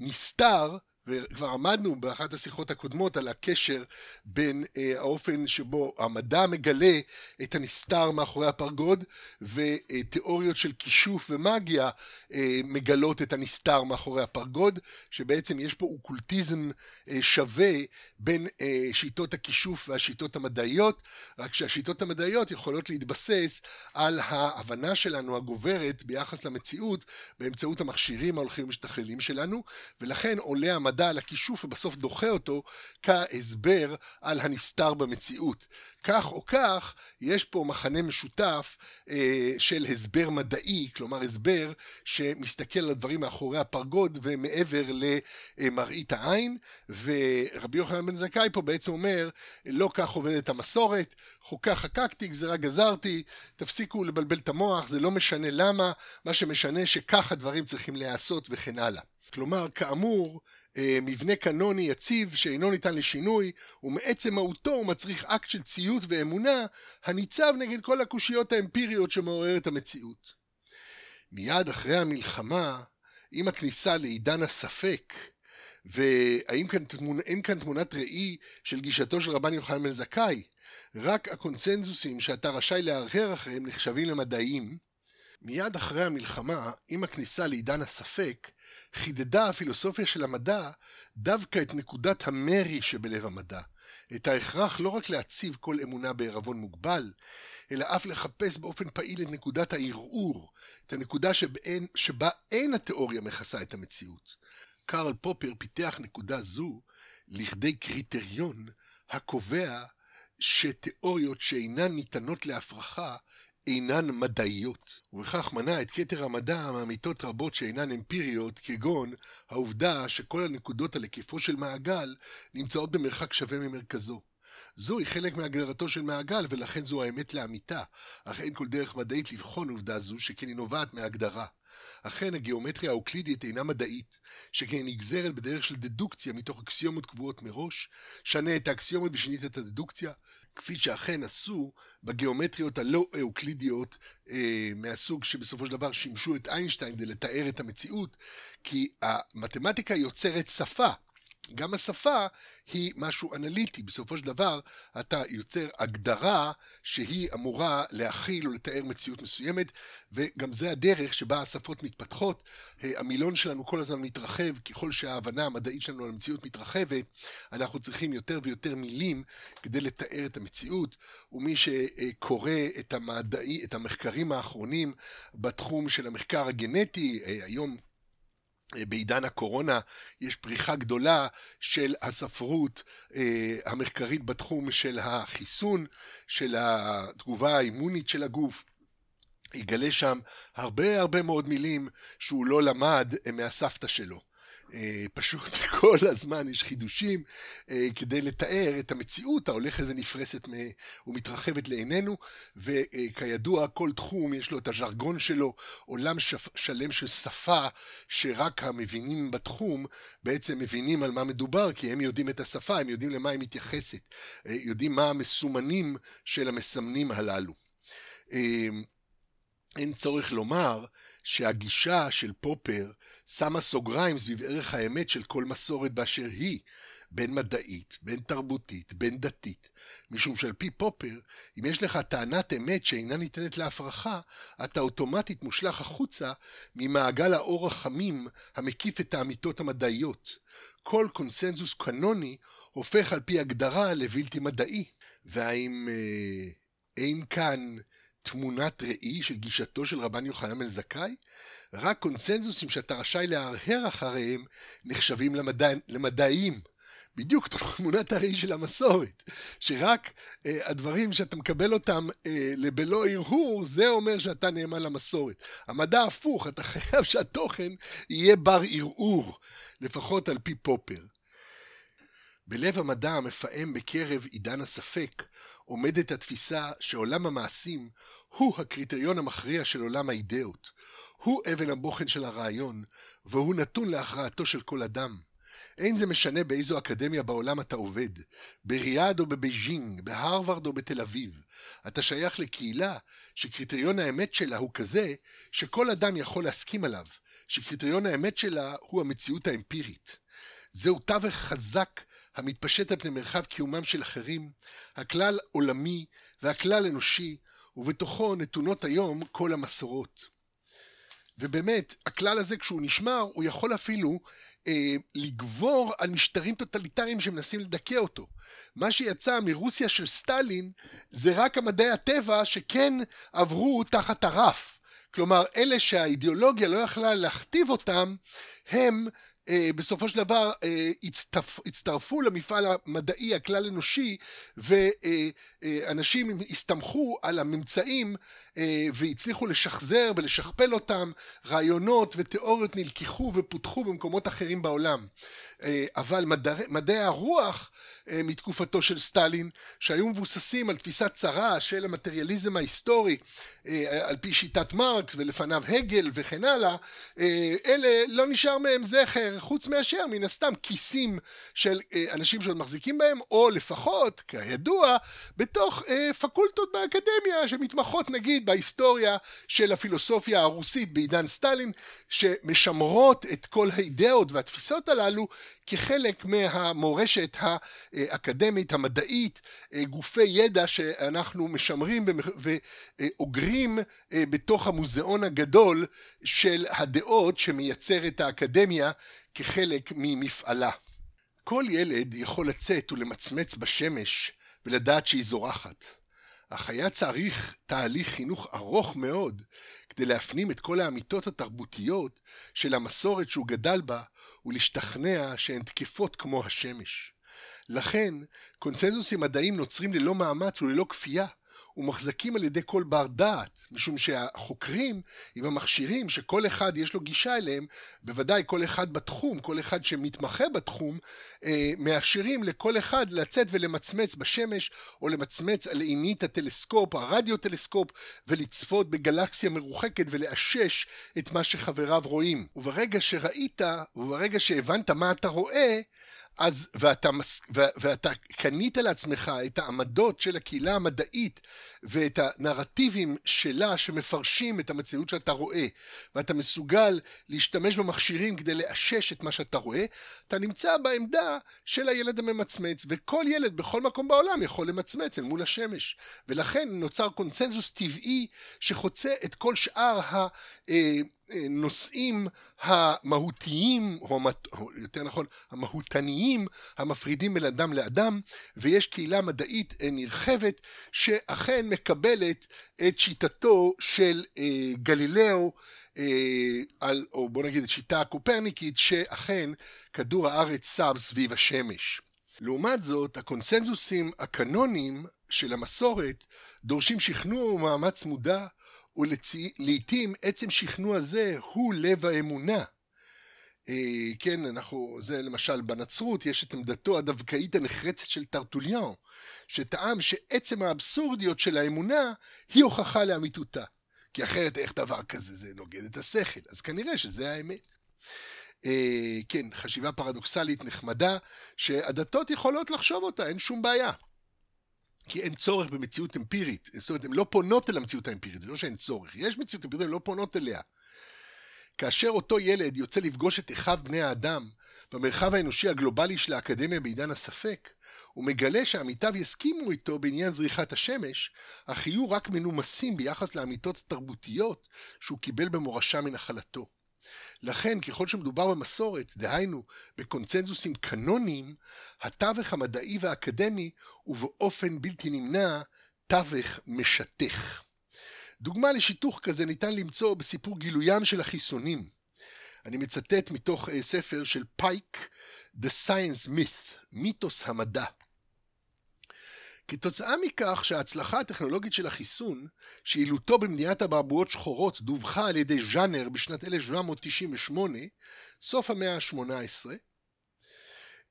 ונסתר, וכבר עמדנו באחת השיחות הקודמות על הקשר בין אה, האופן שבו המדע מגלה את הנסתר מאחורי הפרגוד ותיאוריות של כישוף ומאגיה אה, מגלות את הנסתר מאחורי הפרגוד שבעצם יש פה אוקולטיזם אה, שווה בין אה, שיטות הכישוף והשיטות המדעיות רק שהשיטות המדעיות יכולות להתבסס על ההבנה שלנו הגוברת ביחס למציאות באמצעות המכשירים ההולכים ומשתכללים שלנו ולכן עולה המדע המדע על הכישוף ובסוף דוחה אותו כהסבר על הנסתר במציאות. כך או כך, יש פה מחנה משותף אה, של הסבר מדעי, כלומר הסבר שמסתכל על הדברים מאחורי הפרגוד ומעבר למראית העין, ורבי יוחנן בן זכאי פה בעצם אומר, לא כך עובדת המסורת, חוקה חקקתי, גזירה גזרתי, תפסיקו לבלבל את המוח, זה לא משנה למה, מה שמשנה שכך הדברים צריכים להיעשות וכן הלאה. כלומר, כאמור, מבנה קנוני יציב שאינו ניתן לשינוי, ומעצם מהותו הוא מצריך אקט של ציות ואמונה, הניצב נגד כל הקושיות האמפיריות שמעוררת המציאות. מיד אחרי המלחמה, עם הכניסה לעידן הספק, והאם כאן, תמונ... כאן תמונת ראי של גישתו של רבן יוחנן בן זכאי, רק הקונצנזוסים שאתה רשאי להרהר אחריהם נחשבים למדעיים, מיד אחרי המלחמה, עם הכניסה לעידן הספק, חידדה הפילוסופיה של המדע דווקא את נקודת המרי שבלב המדע, את ההכרח לא רק להציב כל אמונה בערבון מוגבל, אלא אף לחפש באופן פעיל את נקודת הערעור, את הנקודה שבאין, שבה אין התיאוריה מכסה את המציאות. קרל פופר פיתח נקודה זו לכדי קריטריון הקובע שתיאוריות שאינן ניתנות להפרחה אינן מדעיות, ובכך מנע את כתר המדע מאמיתות רבות שאינן אמפיריות, כגון העובדה שכל הנקודות על היקפו של מעגל נמצאות במרחק שווה ממרכזו. זוהי חלק מהגדרתו של מעגל, ולכן זו האמת לאמיתה, אך אין כל דרך מדעית לבחון עובדה זו, שכן היא נובעת מהגדרה. אכן הגיאומטריה האוקלידית אינה מדעית, שכן היא נגזרת בדרך של דדוקציה מתוך אקסיומות קבועות מראש, שנה את האקסיומות ושנית את הדדוקציה, כפי שאכן עשו בגיאומטריות הלא אוקלידיות אה, מהסוג שבסופו של דבר שימשו את איינשטיין כדי לתאר את המציאות, כי המתמטיקה יוצרת שפה. גם השפה היא משהו אנליטי. בסופו של דבר, אתה יוצר הגדרה שהיא אמורה להכיל או לתאר מציאות מסוימת, וגם זה הדרך שבה השפות מתפתחות. המילון שלנו כל הזמן מתרחב, ככל שההבנה המדעית שלנו על המציאות מתרחבת, אנחנו צריכים יותר ויותר מילים כדי לתאר את המציאות. ומי שקורא את, המדעי, את המחקרים האחרונים בתחום של המחקר הגנטי, היום בעידן הקורונה יש פריחה גדולה של הספרות אה, המחקרית בתחום של החיסון, של התגובה האימונית של הגוף. יגלה שם הרבה הרבה מאוד מילים שהוא לא למד מהסבתא שלו. אה, פשוט כל הזמן יש חידושים אה, כדי לתאר את המציאות ההולכת ונפרסת ומתרחבת לעינינו, וכידוע כל תחום יש לו את הז'רגון שלו, עולם שלם של שפה שרק המבינים בתחום בעצם מבינים על מה מדובר, כי הם יודעים את השפה, הם יודעים למה היא מתייחסת, אה, יודעים מה המסומנים של המסמנים הללו. אין צורך לומר שהגישה של פופר שמה סוגריים סביב ערך האמת של כל מסורת באשר היא, בין מדעית, בין תרבותית, בין דתית, משום שעל פי פופר, אם יש לך טענת אמת שאינה ניתנת להפרחה, אתה אוטומטית מושלך החוצה ממעגל האור החמים המקיף את האמיתות המדעיות. כל קונסנזוס קנוני הופך על פי הגדרה לבלתי מדעי. והאם אה, אין כאן תמונת ראי של גישתו של רבן יוחנן בן זכאי? רק קונצנזוסים שאתה רשאי להרהר אחריהם נחשבים למדע, למדעיים. בדיוק תמונת הראי של המסורת, שרק אה, הדברים שאתה מקבל אותם אה, לבלא הרהור, זה אומר שאתה נאמן למסורת. המדע הפוך, אתה חייב שהתוכן יהיה בר ערעור, לפחות על פי פופר. בלב המדע המפעם בקרב עידן הספק, עומדת התפיסה שעולם המעשים הוא הקריטריון המכריע של עולם האידאות. הוא אבן הבוחן של הרעיון, והוא נתון להכרעתו של כל אדם. אין זה משנה באיזו אקדמיה בעולם אתה עובד, בריאד או בבייג'ינג, בהרווארד או בתל אביב. אתה שייך לקהילה שקריטריון האמת שלה הוא כזה שכל אדם יכול להסכים עליו, שקריטריון האמת שלה הוא המציאות האמפירית. זהו תווך חזק המתפשט על פני מרחב קיומם של אחרים, הכלל עולמי והכלל אנושי, ובתוכו נתונות היום כל המסורות. ובאמת, הכלל הזה כשהוא נשמר, הוא יכול אפילו אה, לגבור על משטרים טוטליטריים שמנסים לדכא אותו. מה שיצא מרוסיה של סטלין זה רק המדעי הטבע שכן עברו תחת הרף. כלומר, אלה שהאידיאולוגיה לא יכלה להכתיב אותם, הם בסופו של דבר אה, הצטרפ, הצטרפו למפעל המדעי הכלל אנושי ואנשים הסתמכו על הממצאים אה, והצליחו לשחזר ולשכפל אותם, רעיונות ותיאוריות נלקחו ופותחו במקומות אחרים בעולם. אבל מדעי, מדעי הרוח מתקופתו של סטלין, שהיו מבוססים על תפיסת צרה של המטריאליזם ההיסטורי, על פי שיטת מרקס ולפניו הגל וכן הלאה, אלה לא נשאר מהם זכר חוץ מאשר מן הסתם כיסים של אנשים שעוד מחזיקים בהם, או לפחות, כידוע, בתוך פקולטות באקדמיה שמתמחות נגיד בהיסטוריה של הפילוסופיה הרוסית בעידן סטלין, שמשמרות את כל האידאות והתפיסות הללו כחלק מהמורשת האקדמית, המדעית, גופי ידע שאנחנו משמרים ואוגרים בתוך המוזיאון הגדול של הדעות שמייצר את האקדמיה כחלק ממפעלה. כל ילד יכול לצאת ולמצמץ בשמש ולדעת שהיא זורחת. אך היה צריך תהליך חינוך ארוך מאוד כדי להפנים את כל האמיתות התרבותיות של המסורת שהוא גדל בה ולהשתכנע שהן תקפות כמו השמש. לכן, קונצנזוסים מדעיים נוצרים ללא מאמץ וללא כפייה, ומוחזקים על ידי כל בר דעת, משום שהחוקרים עם המכשירים שכל אחד יש לו גישה אליהם, בוודאי כל אחד בתחום, כל אחד שמתמחה בתחום, אה, מאפשרים לכל אחד לצאת ולמצמץ בשמש, או למצמץ על עינית הטלסקופ, הרדיו-טלסקופ, ולצפות בגלקסיה מרוחקת ולאשש את מה שחבריו רואים. וברגע שראית, וברגע שהבנת מה אתה רואה, אז, ואתה, ו, ואתה קנית לעצמך את העמדות של הקהילה המדעית ואת הנרטיבים שלה שמפרשים את המציאות שאתה רואה, ואתה מסוגל להשתמש במכשירים כדי לאשש את מה שאתה רואה, אתה נמצא בעמדה של הילד הממצמץ, וכל ילד בכל מקום בעולם יכול למצמץ אל מול השמש. ולכן נוצר קונצנזוס טבעי שחוצה את כל שאר ה... אה, הנושאים המהותיים, או יותר נכון, המהותניים, המפרידים בין אדם לאדם, ויש קהילה מדעית נרחבת שאכן מקבלת את שיטתו של אה, גלילאו, אה, על, או בוא נגיד את שיטה הקופרניקית, שאכן כדור הארץ סב סביב השמש. לעומת זאת, הקונסנזוסים הקנונים של המסורת דורשים שכנוע ומאמץ מודע ולעיתים עצם שכנוע זה הוא לב האמונה. אה, כן, אנחנו, זה למשל בנצרות, יש את עמדתו הדווקאית הנחרצת של טרטוליאן, שטעם שעצם האבסורדיות של האמונה היא הוכחה לאמיתותה. כי אחרת איך דבר כזה, זה נוגד את השכל. אז כנראה שזה האמת. אה, כן, חשיבה פרדוקסלית נחמדה, שהדתות יכולות לחשוב אותה, אין שום בעיה. כי אין צורך במציאות אמפירית. זאת אומרת, הן לא פונות אל המציאות האמפירית, זה לא שאין צורך. יש מציאות אמפירית, הן לא פונות אליה. כאשר אותו ילד יוצא לפגוש את אחיו בני האדם במרחב האנושי הגלובלי של האקדמיה בעידן הספק, הוא מגלה שעמיתיו יסכימו איתו בעניין זריחת השמש, אך יהיו רק מנומסים ביחס לאמיתות התרבותיות שהוא קיבל במורשה מנחלתו. לכן, ככל שמדובר במסורת, דהיינו, בקונצנזוסים קנוניים, התווך המדעי והאקדמי הוא באופן בלתי נמנע תווך משטך. דוגמה לשיתוך כזה ניתן למצוא בסיפור גילוים של החיסונים. אני מצטט מתוך אה, ספר של פייק, The Science Myth, מיתוס המדע. כתוצאה מכך שההצלחה הטכנולוגית של החיסון, שיעילותו במדינת אבעבועות שחורות דווחה על ידי ז'אנר בשנת 1798, סוף המאה ה-18,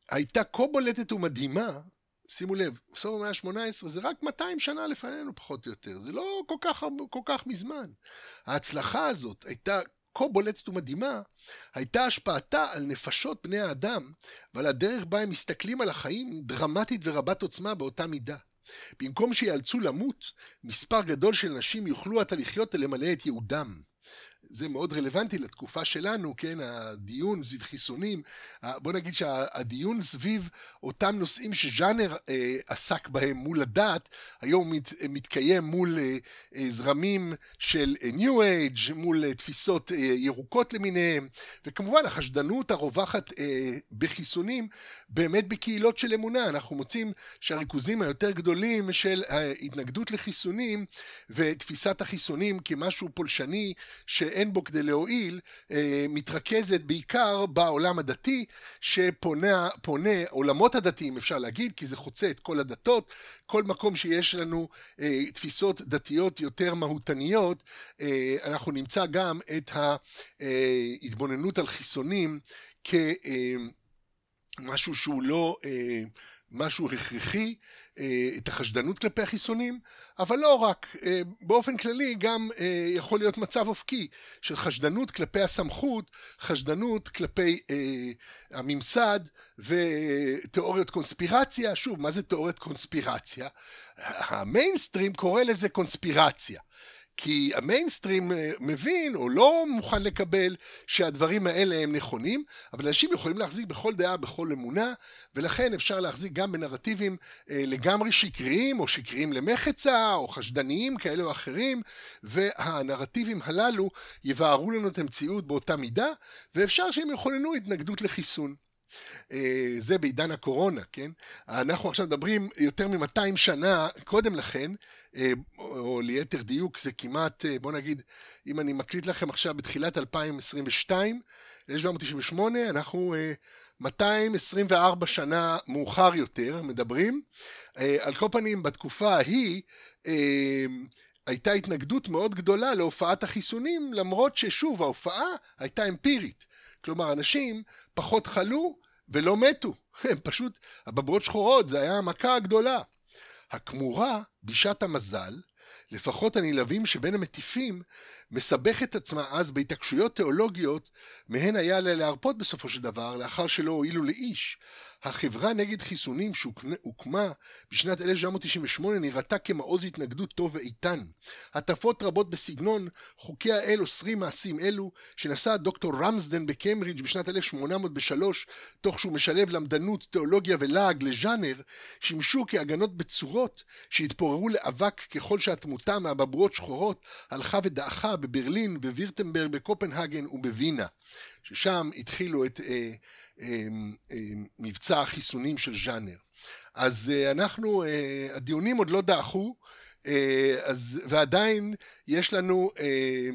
הייתה כה בולטת ומדהימה, שימו לב, סוף המאה ה-18 זה רק 200 שנה לפנינו פחות או יותר, זה לא כל כך, כל כך מזמן. ההצלחה הזאת הייתה כה בולטת ומדהימה, הייתה השפעתה על נפשות בני האדם ועל הדרך בה הם מסתכלים על החיים דרמטית ורבת עוצמה באותה מידה. במקום שיאלצו למות, מספר גדול של נשים יוכלו עתה לחיות ולמלא את ייעודם. זה מאוד רלוונטי לתקופה שלנו, כן, הדיון סביב חיסונים, בוא נגיד שהדיון סביב אותם נושאים שז'אנר אה, עסק בהם מול הדת, היום מת, מתקיים מול אה, אה, זרמים של אה, New Age, מול אה, תפיסות אה, ירוקות למיניהם, וכמובן החשדנות הרווחת אה, בחיסונים באמת בקהילות של אמונה, אנחנו מוצאים שהריכוזים היותר גדולים של ההתנגדות לחיסונים ותפיסת החיסונים כמשהו פולשני, ש... שאין בו כדי להועיל, אה, מתרכזת בעיקר בעולם הדתי, שפונה, פונה, עולמות הדתיים אפשר להגיד, כי זה חוצה את כל הדתות, כל מקום שיש לנו אה, תפיסות דתיות יותר מהותניות, אה, אנחנו נמצא גם את ההתבוננות על חיסונים כמשהו שהוא לא משהו הכרחי, את החשדנות כלפי החיסונים, אבל לא רק, אה, באופן כללי גם אה, יכול להיות מצב אופקי של חשדנות כלפי הסמכות, חשדנות כלפי הממסד ותיאוריות קונספירציה. שוב, מה זה תיאוריית קונספירציה? המיינסטרים קורא לזה קונספירציה. כי המיינסטרים אה, מבין או לא מוכן לקבל שהדברים האלה הם נכונים, אבל אנשים יכולים להחזיק בכל דעה, בכל אמונה, ולכן אפשר להחזיק גם בנרטיבים אה, לגמרי שקריים, או שקריים למחצה, או חשדניים כאלה או אחרים, והנרטיבים הללו יבערו לנו את המציאות באותה מידה, ואפשר שהם יכוננו התנגדות לחיסון. אה, זה בעידן הקורונה, כן? אנחנו עכשיו מדברים יותר מ-200 שנה קודם לכן, אה, או ליתר דיוק זה כמעט, אה, בוא נגיד, אם אני מקליט לכם עכשיו בתחילת 2022, 1798, אנחנו 224 שנה מאוחר יותר מדברים. על כל פנים, בתקופה ההיא, הייתה התנגדות מאוד גדולה להופעת החיסונים, למרות ששוב, ההופעה הייתה אמפירית. כלומר, אנשים פחות חלו ולא מתו. הם פשוט, הבברות שחורות, זה היה המכה הגדולה. הכמורה, בשעת המזל, לפחות הנלהבים שבין המטיפים, מסבך את עצמה אז בהתעקשויות תיאולוגיות, מהן היה עליה להרפות בסופו של דבר, לאחר שלא הועילו לאיש. החברה נגד חיסונים שהוקמה בשנת 1998 נראתה כמעוז התנגדות טוב ואיתן. הטפות רבות בסגנון חוקי האל אוסרים מעשים אלו, שנשא דוקטור רמסדן בקיימברידג' בשנת 1803, תוך שהוא משלב למדנות, תיאולוגיה ולעג לז'אנר, שימשו כהגנות בצורות שהתפוררו לאבק ככל שהתמותה מהבבואות שחורות הלכה ודעכה בברלין, בווירטנברג, בקופנהגן ובווינה. ששם התחילו את אה, אה, אה, מבצע החיסונים של ז'אנר. אז אה, אנחנו, אה, הדיונים עוד לא דעכו, אה, אז, ועדיין יש לנו אה,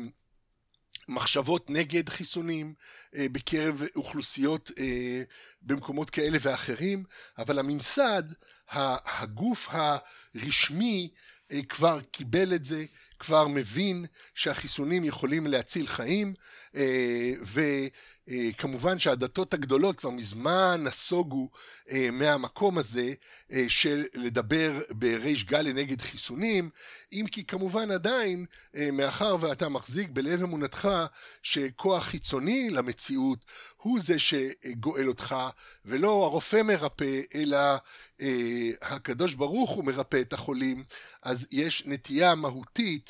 מחשבות נגד חיסונים אה, בקרב אוכלוסיות אה, במקומות כאלה ואחרים, אבל הממסד, הגוף הרשמי, אה, כבר קיבל את זה, כבר מבין שהחיסונים יכולים להציל חיים, אה, וכמובן שהדתות הגדולות כבר מזמן נסוגו אה, מהמקום הזה של לדבר בריש גלי נגד חיסונים, אם כי כמובן עדיין, מאחר ואתה מחזיק בלב אמונתך שכוח חיצוני למציאות הוא זה שגואל אותך, ולא הרופא מרפא, אלא אה, הקדוש ברוך הוא מרפא את החולים, אז יש נטייה מהותית,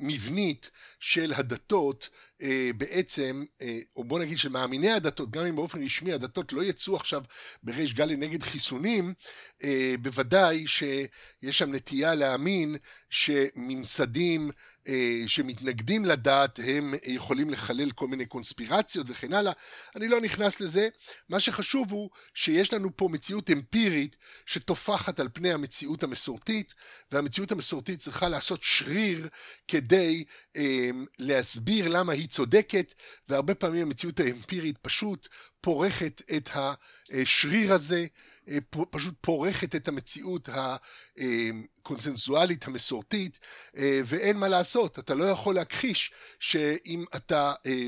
מבנית, של הדתות, אה, בעצם, אה, או בוא נגיד של מאמיני הדתות, גם אם באופן רשמי הדתות לא יצאו עכשיו בריש גלי נגד חיסונים, אה, בוודאי שיש שם נטייה להאמין שממסדים אה, שמתנגדים לדת הם יכולים לחלל כל מיני קונספירציות וכן הלאה. אני לא נכנס לזה. מה שחשוב הוא שיש לנו פה מציאות אמפירית שטופחת על פני המציאות המסורתית, והמציאות המסורתית צריכה לעשות שריר כדי אה, להסביר למה היא צודקת, והרבה פעמים המציאות האמפירית פשוט פורכת את השריר הזה, אה, פשוט פורכת את המציאות הקונסנזואלית המסורתית, אה, ואין מה לעשות, אתה לא יכול להכחיש שאם אתה אה,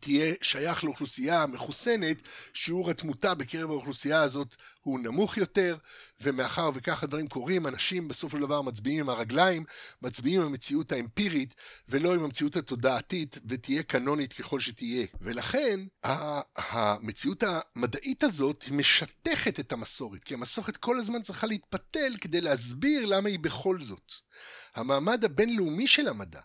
תהיה שייך לאוכלוסייה מחוסנת, שיעור התמותה בקרב האוכלוסייה הזאת הוא נמוך יותר, ומאחר וכך הדברים קורים, אנשים בסופו של דבר מצביעים עם הרגליים, מצביעים עם המציאות האמפירית, ולא עם המציאות התודעתית, ותהיה קנונית ככל שתהיה. ולכן, המציאות המדעית הזאת משטחת את המסורת, כי המסורת כל הזמן צריכה להתפתל כדי להסביר למה היא בכל זאת. המעמד הבינלאומי של המדע,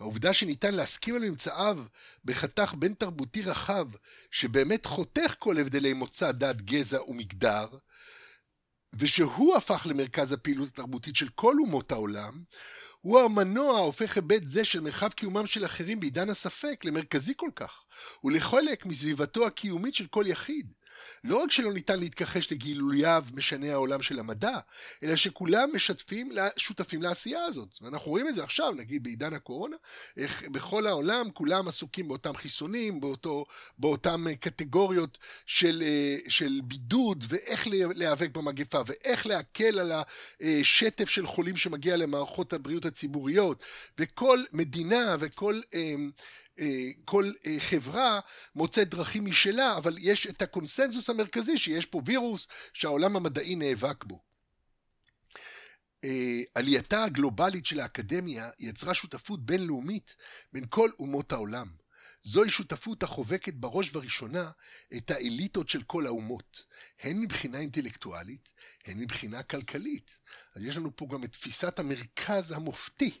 העובדה שניתן להסכים על ממצאיו בחתך בין תרבותי רחב, שבאמת חותך כל הבדלי מוצא, דת, גזע ומגדר, ושהוא הפך למרכז הפעילות התרבותית של כל אומות העולם, הוא המנוע ההופך היבט זה של מרחב קיומם של אחרים בעידן הספק למרכזי כל כך, ולחלק מסביבתו הקיומית של כל יחיד. לא רק שלא ניתן להתכחש לגילוייו משני העולם של המדע, אלא שכולם משתפים, שותפים לעשייה הזאת. ואנחנו רואים את זה עכשיו, נגיד בעידן הקורונה, איך בכל העולם כולם עסוקים באותם חיסונים, באותו, באותם קטגוריות של, אה, של בידוד, ואיך להיאבק במגפה, ואיך להקל על השטף של חולים שמגיע למערכות הבריאות הציבוריות, וכל מדינה וכל אה, אה, כל אה, חברה מוצאת דרכים משלה, אבל יש את הקונסנזוס המרכזי שיש פה וירוס שהעולם המדעי נאבק בו. אה, עלייתה הגלובלית של האקדמיה יצרה שותפות בינלאומית בין כל אומות העולם. זוהי שותפות החובקת בראש ובראשונה את האליטות של כל האומות, הן מבחינה אינטלקטואלית, הן מבחינה כלכלית. אז יש לנו פה גם את תפיסת המרכז המופתי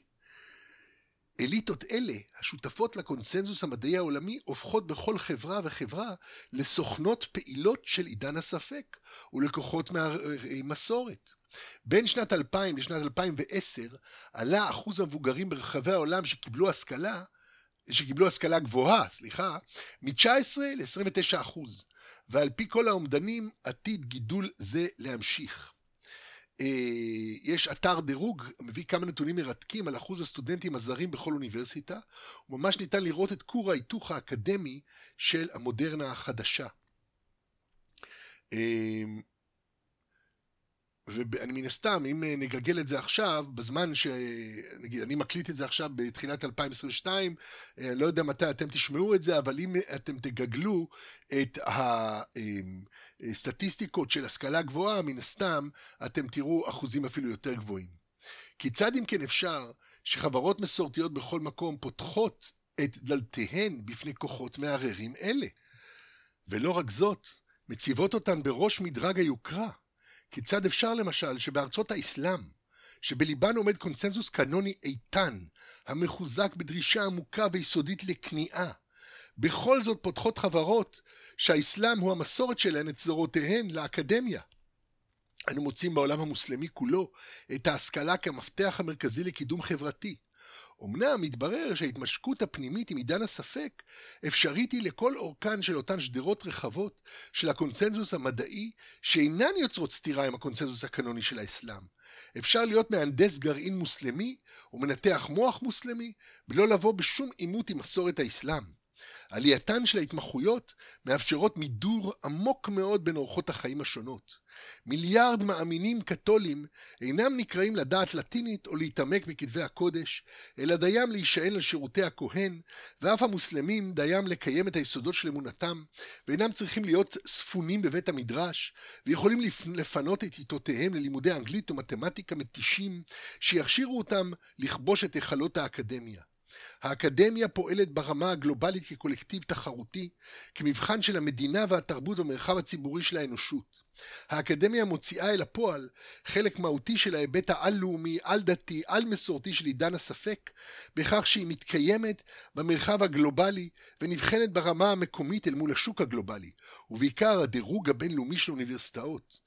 אליטות אלה, השותפות לקונצנזוס המדעי העולמי, הופכות בכל חברה וחברה לסוכנות פעילות של עידן הספק ולקוחות מהמסורת. בין שנת 2000 לשנת 2010 עלה אחוז המבוגרים ברחבי העולם שקיבלו השכלה, שקיבלו השכלה גבוהה, סליחה, מ-19 ל-29 אחוז, ועל פי כל האומדנים עתיד גידול זה להמשיך. אה, יש אתר דירוג, מביא כמה נתונים מרתקים על אחוז הסטודנטים הזרים בכל אוניברסיטה, וממש ניתן לראות את כור ההיתוך האקדמי של המודרנה החדשה. אה, ואני מן הסתם, אם אה, נגלגל את זה עכשיו, בזמן ש... נגיד, אני מקליט את זה עכשיו בתחילת 2022, אני לא יודע מתי אתם תשמעו את זה, אבל אם אתם תגגלו את הסטטיסטיקות של השכלה גבוהה, מן הסתם, אתם תראו אחוזים אפילו יותר גבוהים. כיצד אם כן אפשר שחברות מסורתיות בכל מקום פותחות את דלתיהן בפני כוחות מערערים אלה. ולא רק זאת, מציבות אותן בראש מדרג היוקרה. כיצד אפשר למשל שבארצות האסלאם, שבליבן עומד קונצנזוס קנוני איתן, המחוזק בדרישה עמוקה ויסודית לכניעה, בכל זאת פותחות חברות שהאסלאם הוא המסורת שלהן את זרועותיהן לאקדמיה. אנו מוצאים בעולם המוסלמי כולו את ההשכלה כמפתח המרכזי לקידום חברתי. אמנם מתברר שההתמשקות הפנימית עם עידן הספק אפשרית היא לכל אורכן של אותן שדרות רחבות של הקונצנזוס המדעי שאינן יוצרות סתירה עם הקונצנזוס הקנוני של האסלאם. אפשר להיות מהנדס גרעין מוסלמי ומנתח מוח מוסלמי בלא לבוא בשום עימות עם מסורת האסלאם. עלייתן של ההתמחויות מאפשרות מידור עמוק מאוד בין אורחות החיים השונות. מיליארד מאמינים קתולים אינם נקראים לדעת לטינית או להתעמק בכתבי הקודש, אלא דיים להישען על שירותי הכהן, ואף המוסלמים דיים לקיים את היסודות של אמונתם, ואינם צריכים להיות ספונים בבית המדרש, ויכולים לפנות את עיתותיהם ללימודי אנגלית ומתמטיקה מתישים, שיכשירו אותם לכבוש את היכלות האקדמיה. האקדמיה פועלת ברמה הגלובלית כקולקטיב תחרותי, כמבחן של המדינה והתרבות במרחב הציבורי של האנושות. האקדמיה מוציאה אל הפועל חלק מהותי של ההיבט העל-לאומי, על-דתי, על-מסורתי של עידן הספק, בכך שהיא מתקיימת במרחב הגלובלי ונבחנת ברמה המקומית אל מול השוק הגלובלי, ובעיקר הדירוג הבינלאומי של אוניברסיטאות.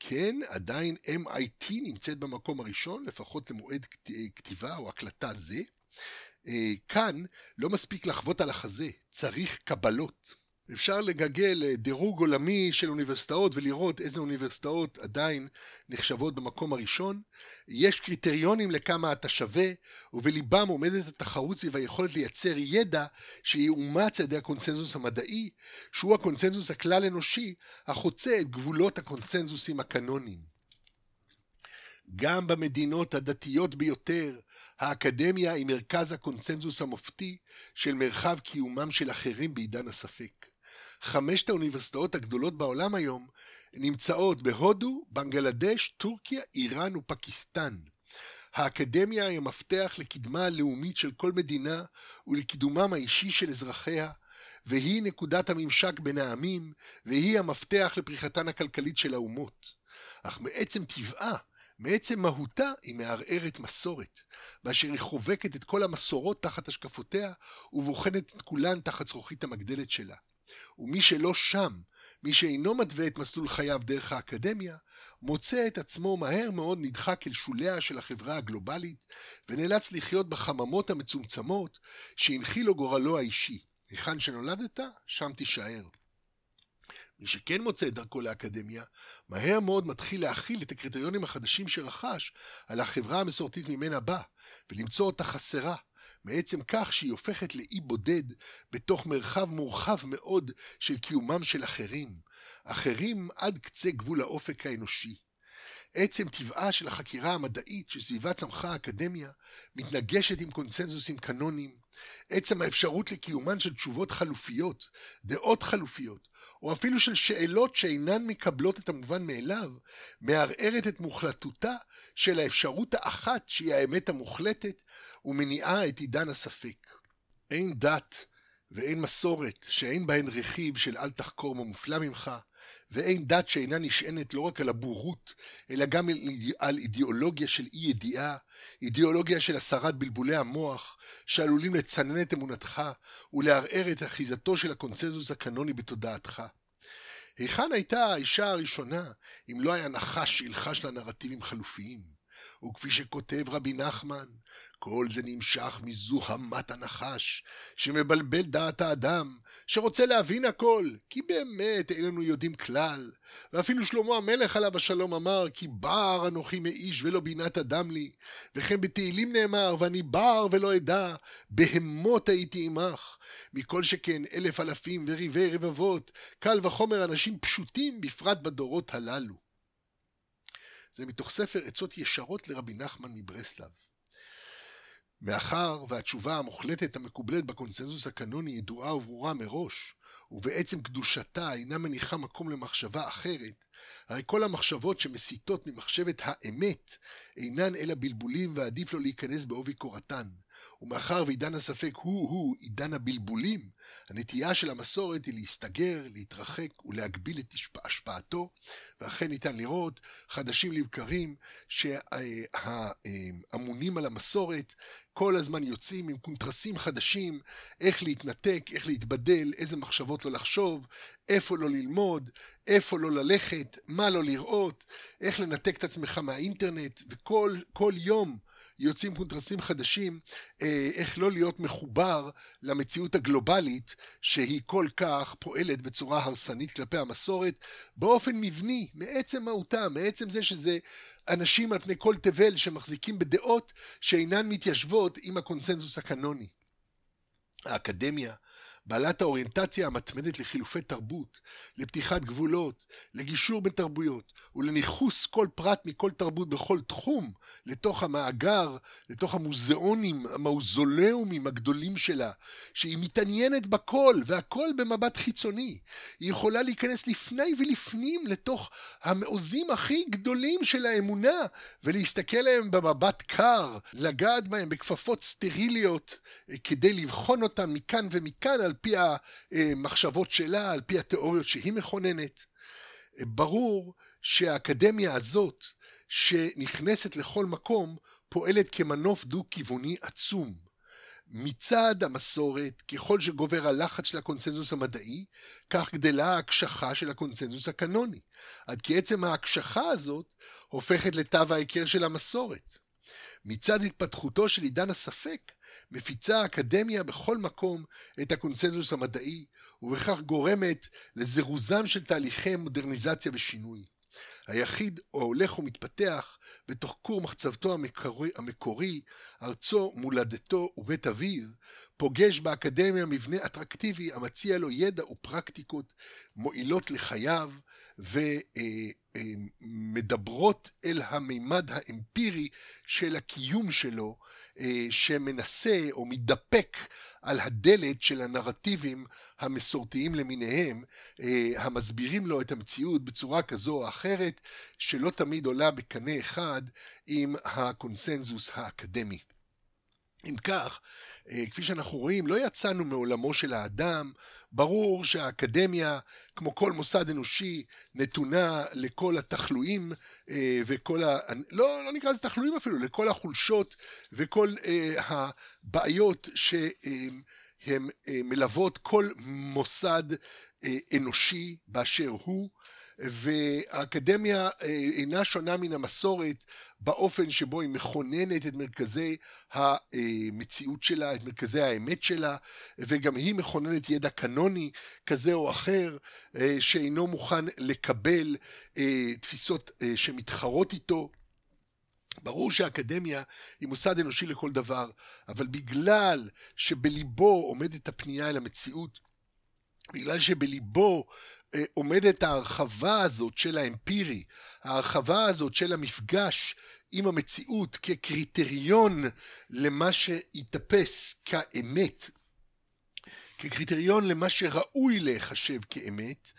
כן, עדיין MIT נמצאת במקום הראשון, לפחות למועד כתיבה או הקלטה זה, כאן לא מספיק לחוות על החזה, צריך קבלות. אפשר לגגל אה, דירוג עולמי של אוניברסיטאות ולראות איזה אוניברסיטאות עדיין נחשבות במקום הראשון. יש קריטריונים לכמה אתה שווה, ובליבם עומדת התחרות סביב היכולת לייצר ידע שיאומץ על ידי הקונצנזוס המדעי, שהוא הקונצנזוס הכלל אנושי החוצה את גבולות הקונצנזוסים הקנוניים. גם במדינות הדתיות ביותר, האקדמיה היא מרכז הקונצנזוס המופתי של מרחב קיומם של אחרים בעידן הספק. חמשת האוניברסיטאות הגדולות בעולם היום נמצאות בהודו, בנגלדש, טורקיה, איראן ופקיסטן. האקדמיה היא המפתח לקדמה הלאומית של כל מדינה ולקידומם האישי של אזרחיה, והיא נקודת הממשק בין העמים, והיא המפתח לפריחתן הכלכלית של האומות. אך מעצם טבעה מעצם מהותה היא מערערת מסורת, באשר היא חובקת את כל המסורות תחת השקפותיה, ובוחנת את כולן תחת זכוכית המגדלת שלה. ומי שלא שם, מי שאינו מתווה את מסלול חייו דרך האקדמיה, מוצא את עצמו מהר מאוד נדחק אל שוליה של החברה הגלובלית, ונאלץ לחיות בחממות המצומצמות שהנחילו גורלו האישי. היכן שנולדת, שם תישאר. מי שכן מוצא את דרכו לאקדמיה, מהר מאוד מתחיל להכיל את הקריטריונים החדשים שרכש על החברה המסורתית ממנה בא, ולמצוא אותה חסרה, מעצם כך שהיא הופכת לאי בודד בתוך מרחב מורחב מאוד של קיומם של אחרים, אחרים עד קצה גבול האופק האנושי. עצם טבעה של החקירה המדעית שסביבה צמחה האקדמיה מתנגשת עם קונצנזוסים קנוניים. עצם האפשרות לקיומן של תשובות חלופיות, דעות חלופיות, או אפילו של שאלות שאינן מקבלות את המובן מאליו, מערערת את מוחלטותה של האפשרות האחת שהיא האמת המוחלטת, ומניעה את עידן הספק. אין דת ואין מסורת שאין בהן רכיב של אל תחקור מה מופלא ממך, ואין דת שאינה נשענת לא רק על הבורות, אלא גם על אידיאולוגיה של אי ידיעה, אידיאולוגיה של הסרת בלבולי המוח, שעלולים לצנן את אמונתך ולערער את אחיזתו של הקונצנזוס הקנוני בתודעתך. היכן הייתה האישה הראשונה, אם לא היה נחש שילחש לה נרטיבים חלופיים? וכפי שכותב רבי נחמן, כל זה נמשך מזוהמת הנחש, שמבלבל דעת האדם, שרוצה להבין הכל, כי באמת איננו יודעים כלל. ואפילו שלמה המלך עליו השלום אמר, כי בר אנוכי מאיש ולא בינת אדם לי. וכן בתהילים נאמר, ואני בר ולא אדע, בהמות הייתי עמך. מכל שכן אלף אלפים וריבי רבבות, קל וחומר אנשים פשוטים, בפרט בדורות הללו. זה מתוך ספר עצות ישרות לרבי נחמן מברסלב. מאחר והתשובה המוחלטת המקובלת בקונצנזוס הקנוני ידועה וברורה מראש, ובעצם קדושתה אינה מניחה מקום למחשבה אחרת, הרי כל המחשבות שמסיתות ממחשבת האמת אינן אלא בלבולים ועדיף לו להיכנס בעובי קורתן. ומאחר ועידן הספק הוא-הוא עידן הבלבולים, הנטייה של המסורת היא להסתגר, להתרחק ולהגביל את השפעתו, ואכן ניתן לראות חדשים לבקרים שהאמונים על המסורת כל הזמן יוצאים עם קונטרסים חדשים, איך להתנתק, איך להתבדל, איזה מחשבות לא לחשוב, איפה לא ללמוד, איפה לא ללכת, מה לא לראות, איך לנתק את עצמך מהאינטרנט, וכל יום יוצאים קונטרסים חדשים, אה, איך לא להיות מחובר למציאות הגלובלית שהיא כל כך פועלת בצורה הרסנית כלפי המסורת באופן מבני, מעצם מהותה, מעצם זה שזה אנשים על פני כל תבל שמחזיקים בדעות שאינן מתיישבות עם הקונסנזוס הקנוני. האקדמיה, בעלת האוריינטציה המתמדת לחילופי תרבות, לפתיחת גבולות, לגישור בין תרבויות ולניכוס כל פרט מכל תרבות בכל תחום לתוך המאגר, לתוך המוזיאונים, המאוזולאומים הגדולים שלה, שהיא מתעניינת בכל והכל במבט חיצוני. היא יכולה להיכנס לפני ולפנים לתוך המעוזים הכי גדולים של האמונה ולהסתכל עליהם במבט קר, לגעת בהם בכפפות סטריליות כדי לבחון אותם מכאן ומכאן על פי המחשבות שלה, על פי התיאוריות שהיא מכוננת. ברור שהאקדמיה הזאת, שנכנסת לכל מקום, פועלת כמנוף דו-כיווני עצום. מצד המסורת, ככל שגובר הלחץ של הקונצנזוס המדעי, כך גדלה ההקשחה של הקונצנזוס הקנוני, עד כי עצם ההקשחה הזאת הופכת לתו ההיכר של המסורת. מצד התפתחותו של עידן הספק, מפיצה האקדמיה בכל מקום את הקונצנזוס המדעי, ובכך גורמת לזירוזם של תהליכי מודרניזציה ושינוי. היחיד ההולך ומתפתח בתוך כור מחצבתו המקורי, המקורי, ארצו, מולדתו ובית אביו, פוגש באקדמיה מבנה אטרקטיבי המציע לו ידע ופרקטיקות מועילות לחייו ומדברות אל המימד האמפירי של הקיום שלו, אה, שמנסה או מתדפק על הדלת של הנרטיבים המסורתיים למיניהם, אה, המסבירים לו את המציאות בצורה כזו או אחרת, שלא תמיד עולה בקנה אחד עם הקונסנזוס האקדמי. אם כך, אה, כפי שאנחנו רואים, לא יצאנו מעולמו של האדם, ברור שהאקדמיה, כמו כל מוסד אנושי, נתונה לכל התחלואים אה, וכל ה... לא, לא נקרא לזה תחלואים אפילו, לכל החולשות וכל אה, הבעיות שהן מלוות כל מוסד אנושי באשר הוא. והאקדמיה אה, אינה שונה מן המסורת באופן שבו היא מכוננת את מרכזי המציאות שלה, את מרכזי האמת שלה, וגם היא מכוננת ידע קנוני כזה או אחר, אה, שאינו מוכן לקבל אה, תפיסות שמתחרות איתו. ברור שהאקדמיה היא מוסד אנושי לכל דבר, אבל בגלל שבליבו עומדת הפנייה אל המציאות, בגלל שבליבו אה, עומדת ההרחבה הזאת של האמפירי, ההרחבה הזאת של המפגש עם המציאות כקריטריון למה שיתפס כאמת, כקריטריון למה שראוי להיחשב כאמת,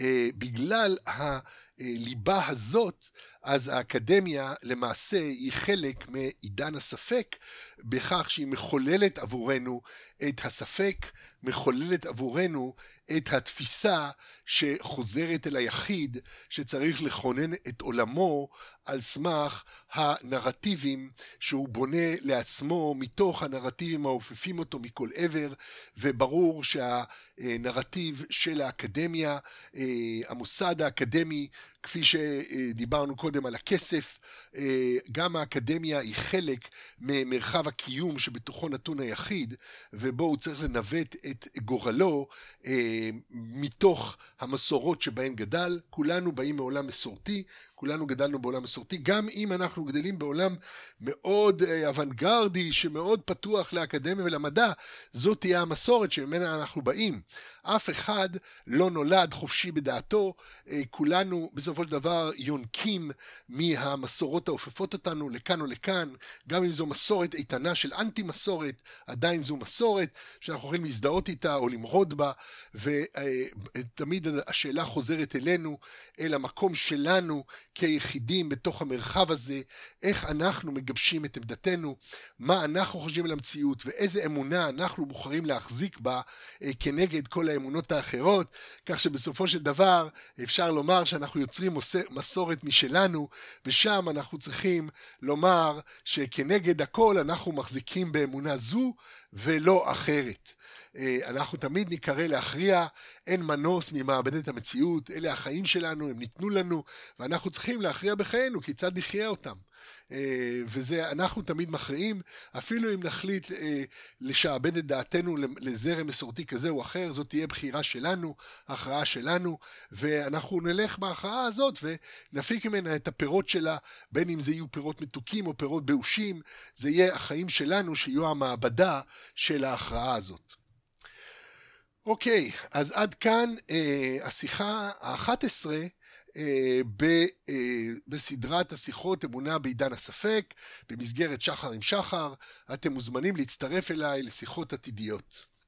אה, בגלל הליבה הזאת, אז האקדמיה למעשה היא חלק מעידן הספק, בכך שהיא מחוללת עבורנו את הספק, מחוללת עבורנו את התפיסה שחוזרת אל היחיד שצריך לכונן את עולמו על סמך הנרטיבים שהוא בונה לעצמו מתוך הנרטיבים האופפים אותו מכל עבר וברור שהנרטיב של האקדמיה, אה, המוסד האקדמי כפי שדיברנו קודם על הכסף, אה, גם האקדמיה היא חלק ממרחב הקיום שבתוכו נתון היחיד, ובו הוא צריך לנווט את גורלו אה, מתוך המסורות שבהן גדל. כולנו באים מעולם מסורתי, כולנו גדלנו בעולם מסורתי, גם אם אנחנו גדלים בעולם מאוד אה, אוונגרדי, שמאוד פתוח לאקדמיה ולמדע, זאת תהיה המסורת שממנה אנחנו באים. אף אחד לא נולד חופשי בדעתו, כולנו, בסופו של דבר יונקים מהמסורות האופפות אותנו לכאן או לכאן, גם אם זו מסורת איתנה של אנטי מסורת, עדיין זו מסורת שאנחנו יכולים להזדהות איתה או למרוד בה, ותמיד השאלה חוזרת אלינו, אל המקום שלנו כיחידים בתוך המרחב הזה, איך אנחנו מגבשים את עמדתנו, מה אנחנו חושבים על המציאות ואיזה אמונה אנחנו בוחרים להחזיק בה אה, כנגד כל האמונות האחרות, כך שבסופו של דבר אפשר לומר שאנחנו יוצרים מסורת משלנו, ושם אנחנו צריכים לומר שכנגד הכל אנחנו מחזיקים באמונה זו ולא אחרת. אה, אנחנו תמיד ניקרא להכריע, אין מנוס ממעבדת המציאות, אלה החיים שלנו, הם ניתנו לנו, ואנחנו צריכים להכריע בחיינו כיצד נחיה אותם. אה, וזה, אנחנו תמיד מכריעים, אפילו אם נחליט אה, לשעבד את דעתנו לזרם מסורתי כזה או אחר, זאת תהיה בחירה שלנו, הכרעה שלנו, ואנחנו נלך בהכרעה הזאת ונפיק ממנה את הפירות שלה, בין אם זה יהיו פירות מתוקים או פירות באושים, זה יהיה החיים שלנו שיהיו המעבדה של ההכרעה הזאת. אוקיי, אז עד כאן אה, השיחה ה-11 אה, ב, אה, בסדרת השיחות אמונה בעידן הספק, במסגרת שחר עם שחר. אתם מוזמנים להצטרף אליי לשיחות עתידיות.